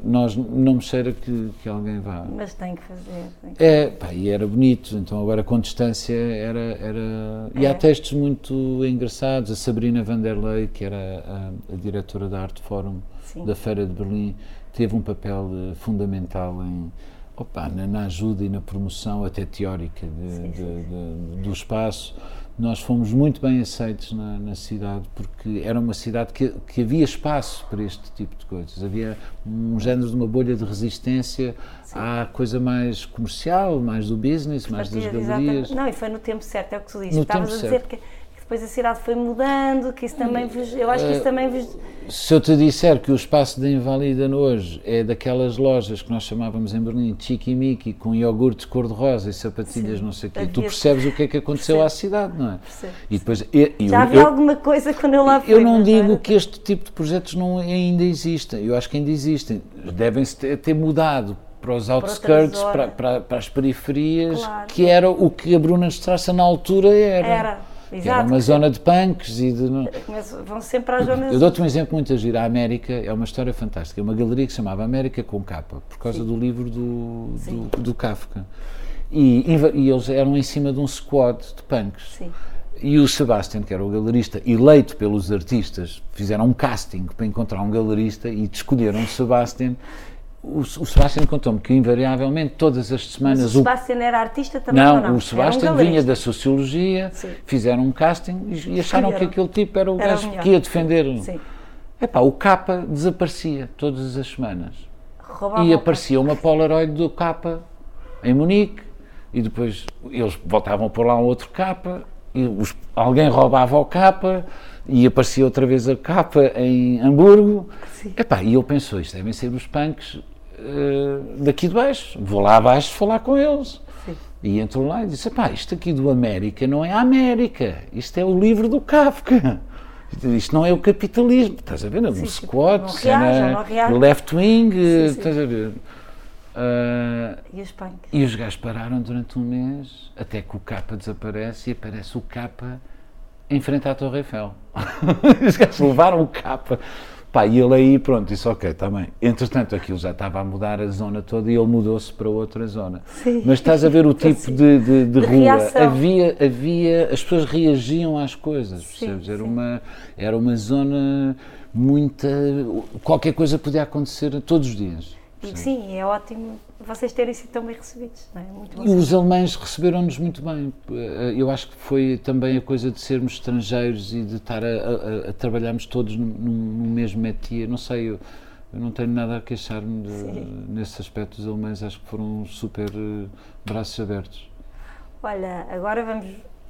nós não me cheira que, que alguém vá. Mas tem que fazer. Tem que é, pá, e era bonito, então agora com distância era. era é. E há é. textos muito engraçados. A Sabrina Vanderlei, que era a, a diretora da Arte Fórum da Feira de Berlim, teve um papel uh, fundamental em, opa, na, na, ajuda e na promoção, até teórica, de, sim, de, sim. De, do espaço. Nós fomos muito bem aceitos na, na, cidade porque era uma cidade que, que havia espaço para este tipo de coisas. Havia um género de uma bolha de resistência sim. à coisa mais comercial, mais do business, mais das galerias. Exatamente. Não, e foi no tempo certo, é o que tu dizes. Estavas a dizer que depois a cidade foi mudando, que isso também vos, eu acho que isso também vos... Se eu te disser que o espaço da Invalida hoje é daquelas lojas que nós chamávamos em Berlim Chiqui com iogurtes cor-de-rosa e sapatilhas Sim, não sei o quê, tu percebes o que é que aconteceu Percebo. à cidade, não é? Percebo. E depois, eu, Já havia alguma coisa quando eu lá fui. Eu não digo que este tipo de projetos não ainda existem, eu acho que ainda existem, devem-se ter mudado para os outskirts, para, para, para, as periferias, claro. que era o que a Bruna Strasse na altura era. Era, exato. Era uma zona de punks e de... Vão sempre às zonas... Eu dou-te um exemplo muito a giro. A América é uma história fantástica. É uma galeria que se chamava América com capa, por causa Sim. do livro do, do, do, Kafka. E, e, eles eram em cima de um squad de punks. Sim. E o Sebastian, que era o galerista, eleito pelos artistas, fizeram um casting para encontrar um galerista e escolheram o Sebastian o, o Sebastião contou-me que invariavelmente todas as semanas. Mas o Sebastião era artista também? Não, não? o Sebastião um vinha da Sociologia, Sim. fizeram um casting e, acharam que aquele tipo era o era gajo que ia defender. Sim. Epá, o capa desaparecia todas as semanas. Roubava e aparecia uma Polaroid do capa em Munique e depois eles voltavam por lá um outro capa e os, alguém roubava o capa e aparecia outra vez a capa em Hamburgo. Epá, e eu penso, isto devem ser os punks uh, daqui de baixo. Vou lá abaixo falar com eles. Sim. E entro lá e disse, epá, isto aqui do América não é a América, isto é o livro do Kafka. Isto não é o capitalismo, estás a ver? É um squat, left wing, estás a ver? Uh, e os punks? E os gajos pararam durante um mês, até que o capa desaparece e aparece o capa em frente à Torre Eiffel. Os gajos levaram o capa. Pá, e ele aí, pronto, disse: Ok, está bem. Entretanto, aquilo já estava a mudar a zona toda e ele mudou-se para outra zona. Sim. Mas estás a ver o tipo de, de, de, de rua. Havia, havia. As pessoas reagiam às coisas, percebes? Era, Uma, era uma zona muita. Qualquer coisa podia acontecer todos os dias. Sim, é ótimo vocês terem sido tão bem recebidos. É? muito e os alemães receberam-nos muito bem. Eh, eu acho que foi também a coisa de sermos estrangeiros e de estar a, a, a trabalharmos todos no, no, mesmo métier. Não sei, eu, eu não tenho nada a queixar-me nesse aspecto. Os alemães acho que foram super uh, braços abertos. Olha, agora vamos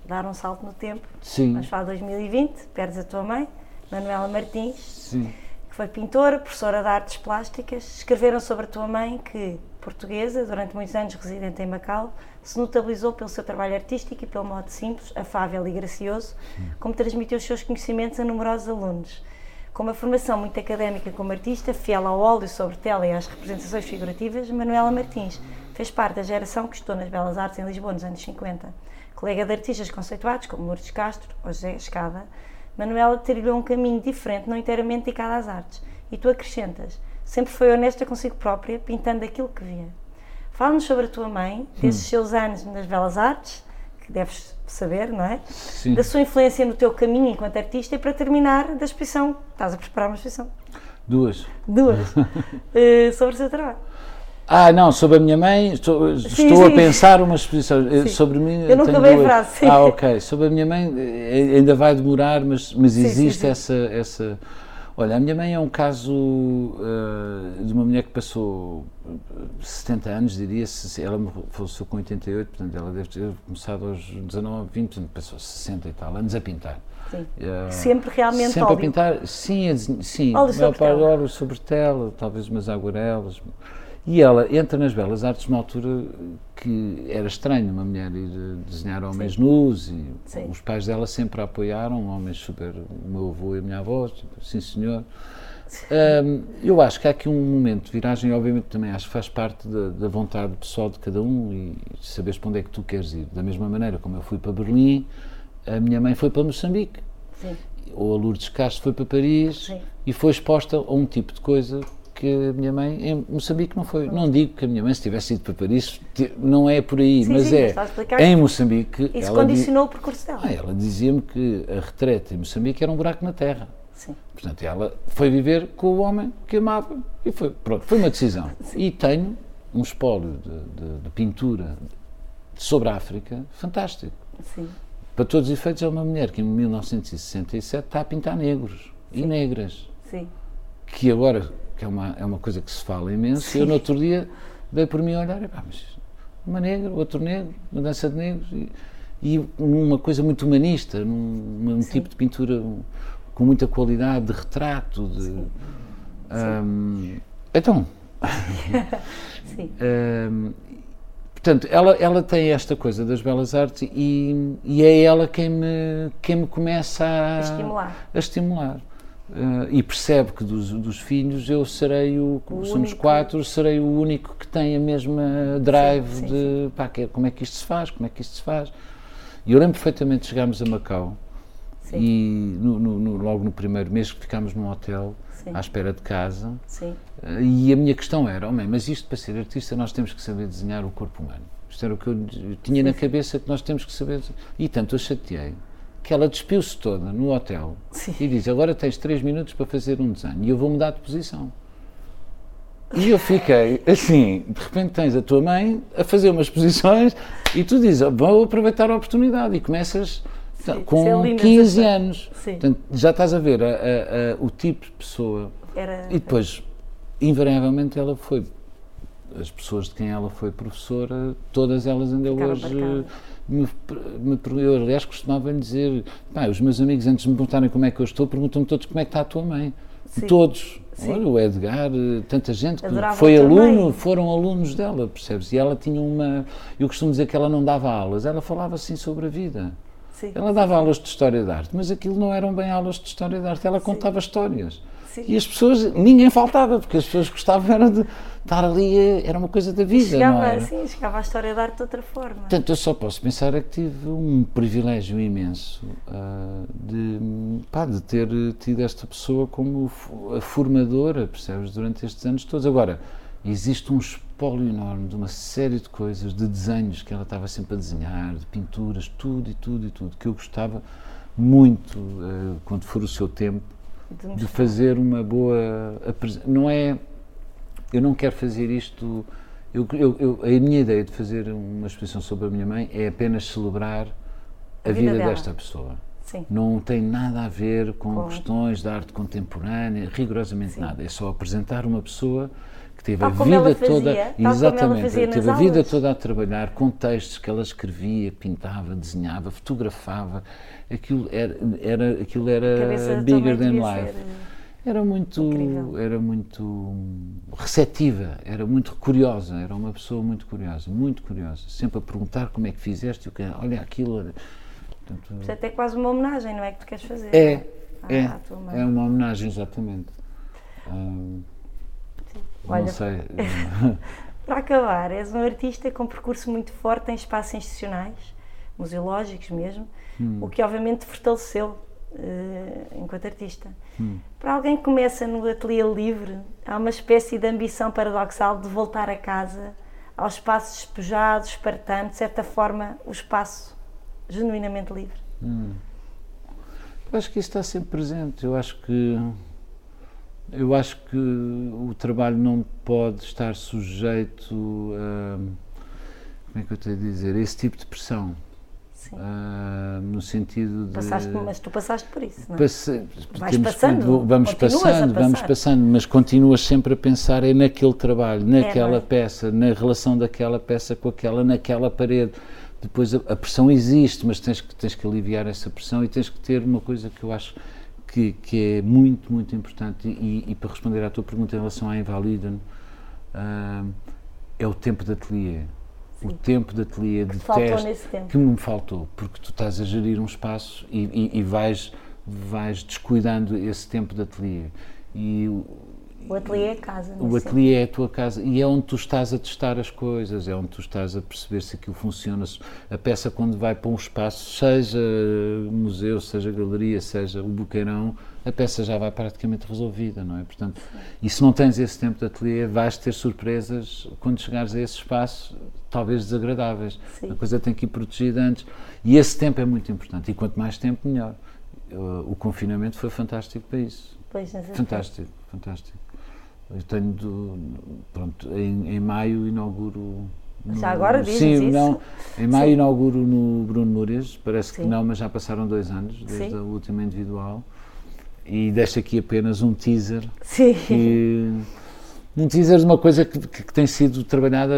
dar um salto no tempo. Sim. Vamos falar de 2020, perdes a tua mãe, Manuela Martins. Sim foi pintora, professora de artes plásticas. Escreveram sobre a tua mãe, que, portuguesa, durante muitos anos residente em Macau, se notabilizou pelo seu trabalho artístico e pelo modo simples, afável e gracioso, como transmitiu os seus conhecimentos a numerosos alunos. Com uma formação muito académica como artista, fiel ao óleo sobre tela e às representações figurativas, Manuela Martins fez parte da geração que estudou nas Belas Artes em Lisboa nos anos 50. Colega de artistas conceituados como Lourdes Castro ou José Escada, Manuela trilhou um caminho diferente, não inteiramente dedicado às artes. E tu acrescentas, sempre foi honesta consigo própria, pintando aquilo que via. Fala-nos sobre a tua mãe, desses hum. seus anos nas Belas Artes, que deves saber, não é? Sim. Da sua influência no teu caminho enquanto artista e para terminar da exposição. Estás a preparar uma exposição? Duas. Duas. uh, sobre o seu trabalho. Ah, não, sobre a minha mãe, estou, sim, estou sim. a pensar uma exposição eh, sim. sobre mim. Eu nunca vi a frase. Ah, ok. Sobre a minha mãe eh, ainda vai demorar, mas, mas existe Essa, essa. Olha, a minha mãe é um caso uh, de uma mulher que passou 70 anos, diria-se, ela faleceu com 88, portanto ela deve ter começado aos 19, 20, portanto passou 60 e tal anos a pintar. Sim. Uh, sempre realmente Sempre óleo. a pintar, sim, sim. Óleo sobre. Óleo sobre tela, talvez umas aguarelas. E ela entra nas belas artes numa altura que era estranho uma mulher ir desenhar homens Sim. nus e Sim. os pais dela sempre a apoiaram, homens super, o meu avô e a minha avó, tipo, sim senhor. Um, eu acho que há aqui um momento de viragem, obviamente também acho que faz parte da, da vontade pessoal de cada um e saberes para onde é que tu queres ir. Da mesma maneira como eu fui para Berlim, a minha mãe foi para Moçambique. Sim. Ou a Lourdes Castro foi para Paris Sim. e foi exposta a um tipo de coisa que a minha mãe em Moçambique não foi. Não digo que a minha mãe se tivesse ido para Paris, não é por aí, sim, mas sim, é em Moçambique. Isso condicionou o percurso dela. Ah, ela dizia-me que a retreta em Moçambique era um buraco na terra. Sim. Portanto, ela foi viver com o homem que amava e foi, pronto, foi uma decisão. Sim. E tenho um espólio de, de, de, pintura sobre a África fantástico. Sim. Para todos os efeitos, é uma mulher que em 1967 está a pintar negros Sim. e negras. Sim. Que agora que é uma, é uma coisa que se fala imenso. Sim. Eu, no outro dia, dei por mim a olhar, e, pá, mas uma negra, outro negro, uma dança de negros. E, e numa coisa muito humanista, num, num tipo de pintura com muita qualidade, de retrato, de. Sim. Um, então. Sim. um, portanto, ela, ela tem esta coisa das belas artes e, e é ela quem me, quem me começa a, a estimular. A estimular. Uh, e percebe que dos, dos, filhos eu serei o, o somos único. quatro, serei o único que tem a mesma drive sim, sim, de sim. Pá, que, como é que isto se faz, como é que isto se faz. E eu lembro perfeitamente de chegarmos a Macau e no, no, no, logo no primeiro mês que ficámos num hotel à espera de casa uh, e a minha questão era, oh, mãe, mas isto para ser artista nós temos que saber desenhar o corpo humano. Isto era o que eu, eu tinha na cabeça que nós temos que saber. E tanto eu chateei que ela despiu-se toda no hotel Sim. e diz: Agora tens 3 minutos para fazer um desenho e eu vou mudar de posição. E eu fiquei assim: de repente tens a tua mãe a fazer umas posições e tu dizes: oh, Vou aproveitar a oportunidade e começas. Sim, com 15 anos. Portanto, já estás a ver a, a, a, o tipo de pessoa. Era... E depois, invariavelmente, ela foi. As pessoas de quem ela foi professora, todas elas ainda Ficaram hoje me, me, eu aliás costumava dizer, pá, os meus amigos antes de me perguntarem como é que eu estou, perguntam-me todos como é que está a tua mãe. Sim. Todos. Sim. Olha, o Edgar, tanta gente que foi aluno, foram alunos dela, percebes? E ela tinha uma. Eu costumo dizer que ela não dava aulas, ela falava assim sobre a vida. Sim. Ela dava aulas de história de arte, mas aquilo não eram bem aulas de história de arte, ela contava histórias. E as pessoas, ninguém faltava, porque as pessoas gostavam era de estar ali, era uma coisa da vida. Chegava, não era? Sim, chegava à história da arte de outra forma. Portanto, eu só posso pensar é que tive um privilégio imenso uh, de, pá, de ter tido esta pessoa como a formadora, percebes, durante estes anos todos. Agora, existe um espólio enorme de uma série de coisas, de desenhos que ela estava sempre a desenhar, de pinturas, tudo e tudo e tudo, que eu gostava muito, uh, quando for o seu tempo, de, de fazer uma boa não é eu não quero fazer isto eu, eu, eu, a minha ideia de fazer uma exposição sobre a minha mãe é apenas celebrar a, a vida, vida desta pessoa Sim. não tem nada a ver com, com, questões de arte contemporânea rigorosamente Sim. nada é só apresentar uma pessoa que teve tal a vida toda fazia, exatamente teve a vida toda a trabalhar com textos que ela escrevia pintava desenhava fotografava aquilo era, era, aquilo era bigger than life. Era muito, incrível. era muito receptiva, era muito curiosa, era uma pessoa muito curiosa, muito curiosa, sempre a perguntar como é que fizeste, olha aquilo. Portanto, Portanto, é quase uma homenagem, não é que tu queres fazer? É, é, é uma homenagem, exatamente. Hum, olha, não sei. para acabar, és um artista com percurso muito forte em espaços institucionais, museológicos mesmo, hum. o que obviamente fortaleceu uh, enquanto artista. Hum. Para alguém que começa no ateliê livre, há uma espécie de ambição paradoxal de voltar a casa, aos espaços despejados, espartanos, de certa forma, o espaço genuinamente livre. Hum. Eu acho que isso está sempre presente. Eu acho que eu acho que o trabalho não pode estar sujeito a como é que eu tenho a dizer, a esse tipo de pressão. Uh, no sentido de. Passaste, mas tu passaste por isso, não é? Passe, Vais passando, vamos passando, vamos passando, mas continuas sempre a pensar é naquele trabalho, naquela é, peça, na relação daquela peça com aquela, naquela parede. Depois a, a, pressão existe, mas tens que, tens que aliviar essa pressão e tens que ter uma coisa que eu acho que, que é muito, muito importante. E, e, para responder à tua pergunta em relação à Invaliden, uh, é o tempo de ateliê o tempo de ateliê, de teste, que me faltou, porque tu estás a gerir um espaço e, e, e vais, vais descuidando esse tempo de ateliê. E o ateliê é a casa. O ateliê é a tua casa e é onde tu estás a testar as coisas, é onde tu estás a perceber se aquilo funciona. A peça, quando vai para um espaço, seja museu, seja galeria, seja o buqueirão, a peça já vai praticamente resolvida, não é? Portanto, e se não tens esse tempo de ateliê, vais ter surpresas quando chegares a esse espaço, talvez desagradáveis. Sim. A coisa tem que ir protegida antes. E esse tempo é muito importante. E quanto mais tempo, melhor. O confinamento foi fantástico para isso. Pois, fantástico, fantástico. Eu tenho, do, pronto, em, em maio inauguro no, já agora dizes sim, isso? Não, em maio sim. inauguro no Bruno Moreiras, parece sim. que não, mas já passaram dois anos desde sim. a última individual e deixo aqui apenas um teaser Sim. que Um teaser de uma coisa que, que, tem sido trabalhada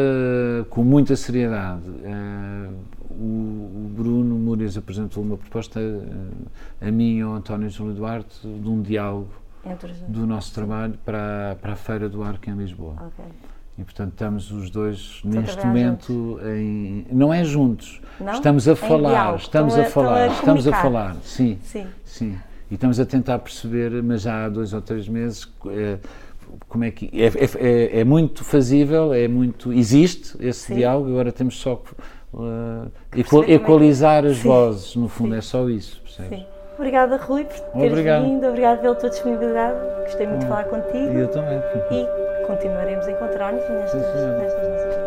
com muita seriedade. Uh, o, Bruno Moures apresentou uma proposta uh, a mim e ao António Júlio Duarte de um diálogo do nosso trabalho para, para a Feira do Arco em Lisboa. Okay. E portanto estamos os dois neste momento juntos. em. Não é juntos. Não? Estamos a falar, estamos a, a falar, estamos a falar, sim, sim. Sim. E estamos a tentar perceber, mas já há dois ou três meses, é, como é que. É, é, é, é, muito fazível, é muito. Existe esse sim. diálogo, agora temos só que. Uh, equalizar as Sim. vozes, no fundo, Sim. é só isso, percebes? Sim. Obrigada, Rui, por teres Obrigado. vindo, obrigado pela tua disponibilidade, gostei muito de falar contigo. E eu também. E continuaremos a encontrar-nos nestas, nestas nossas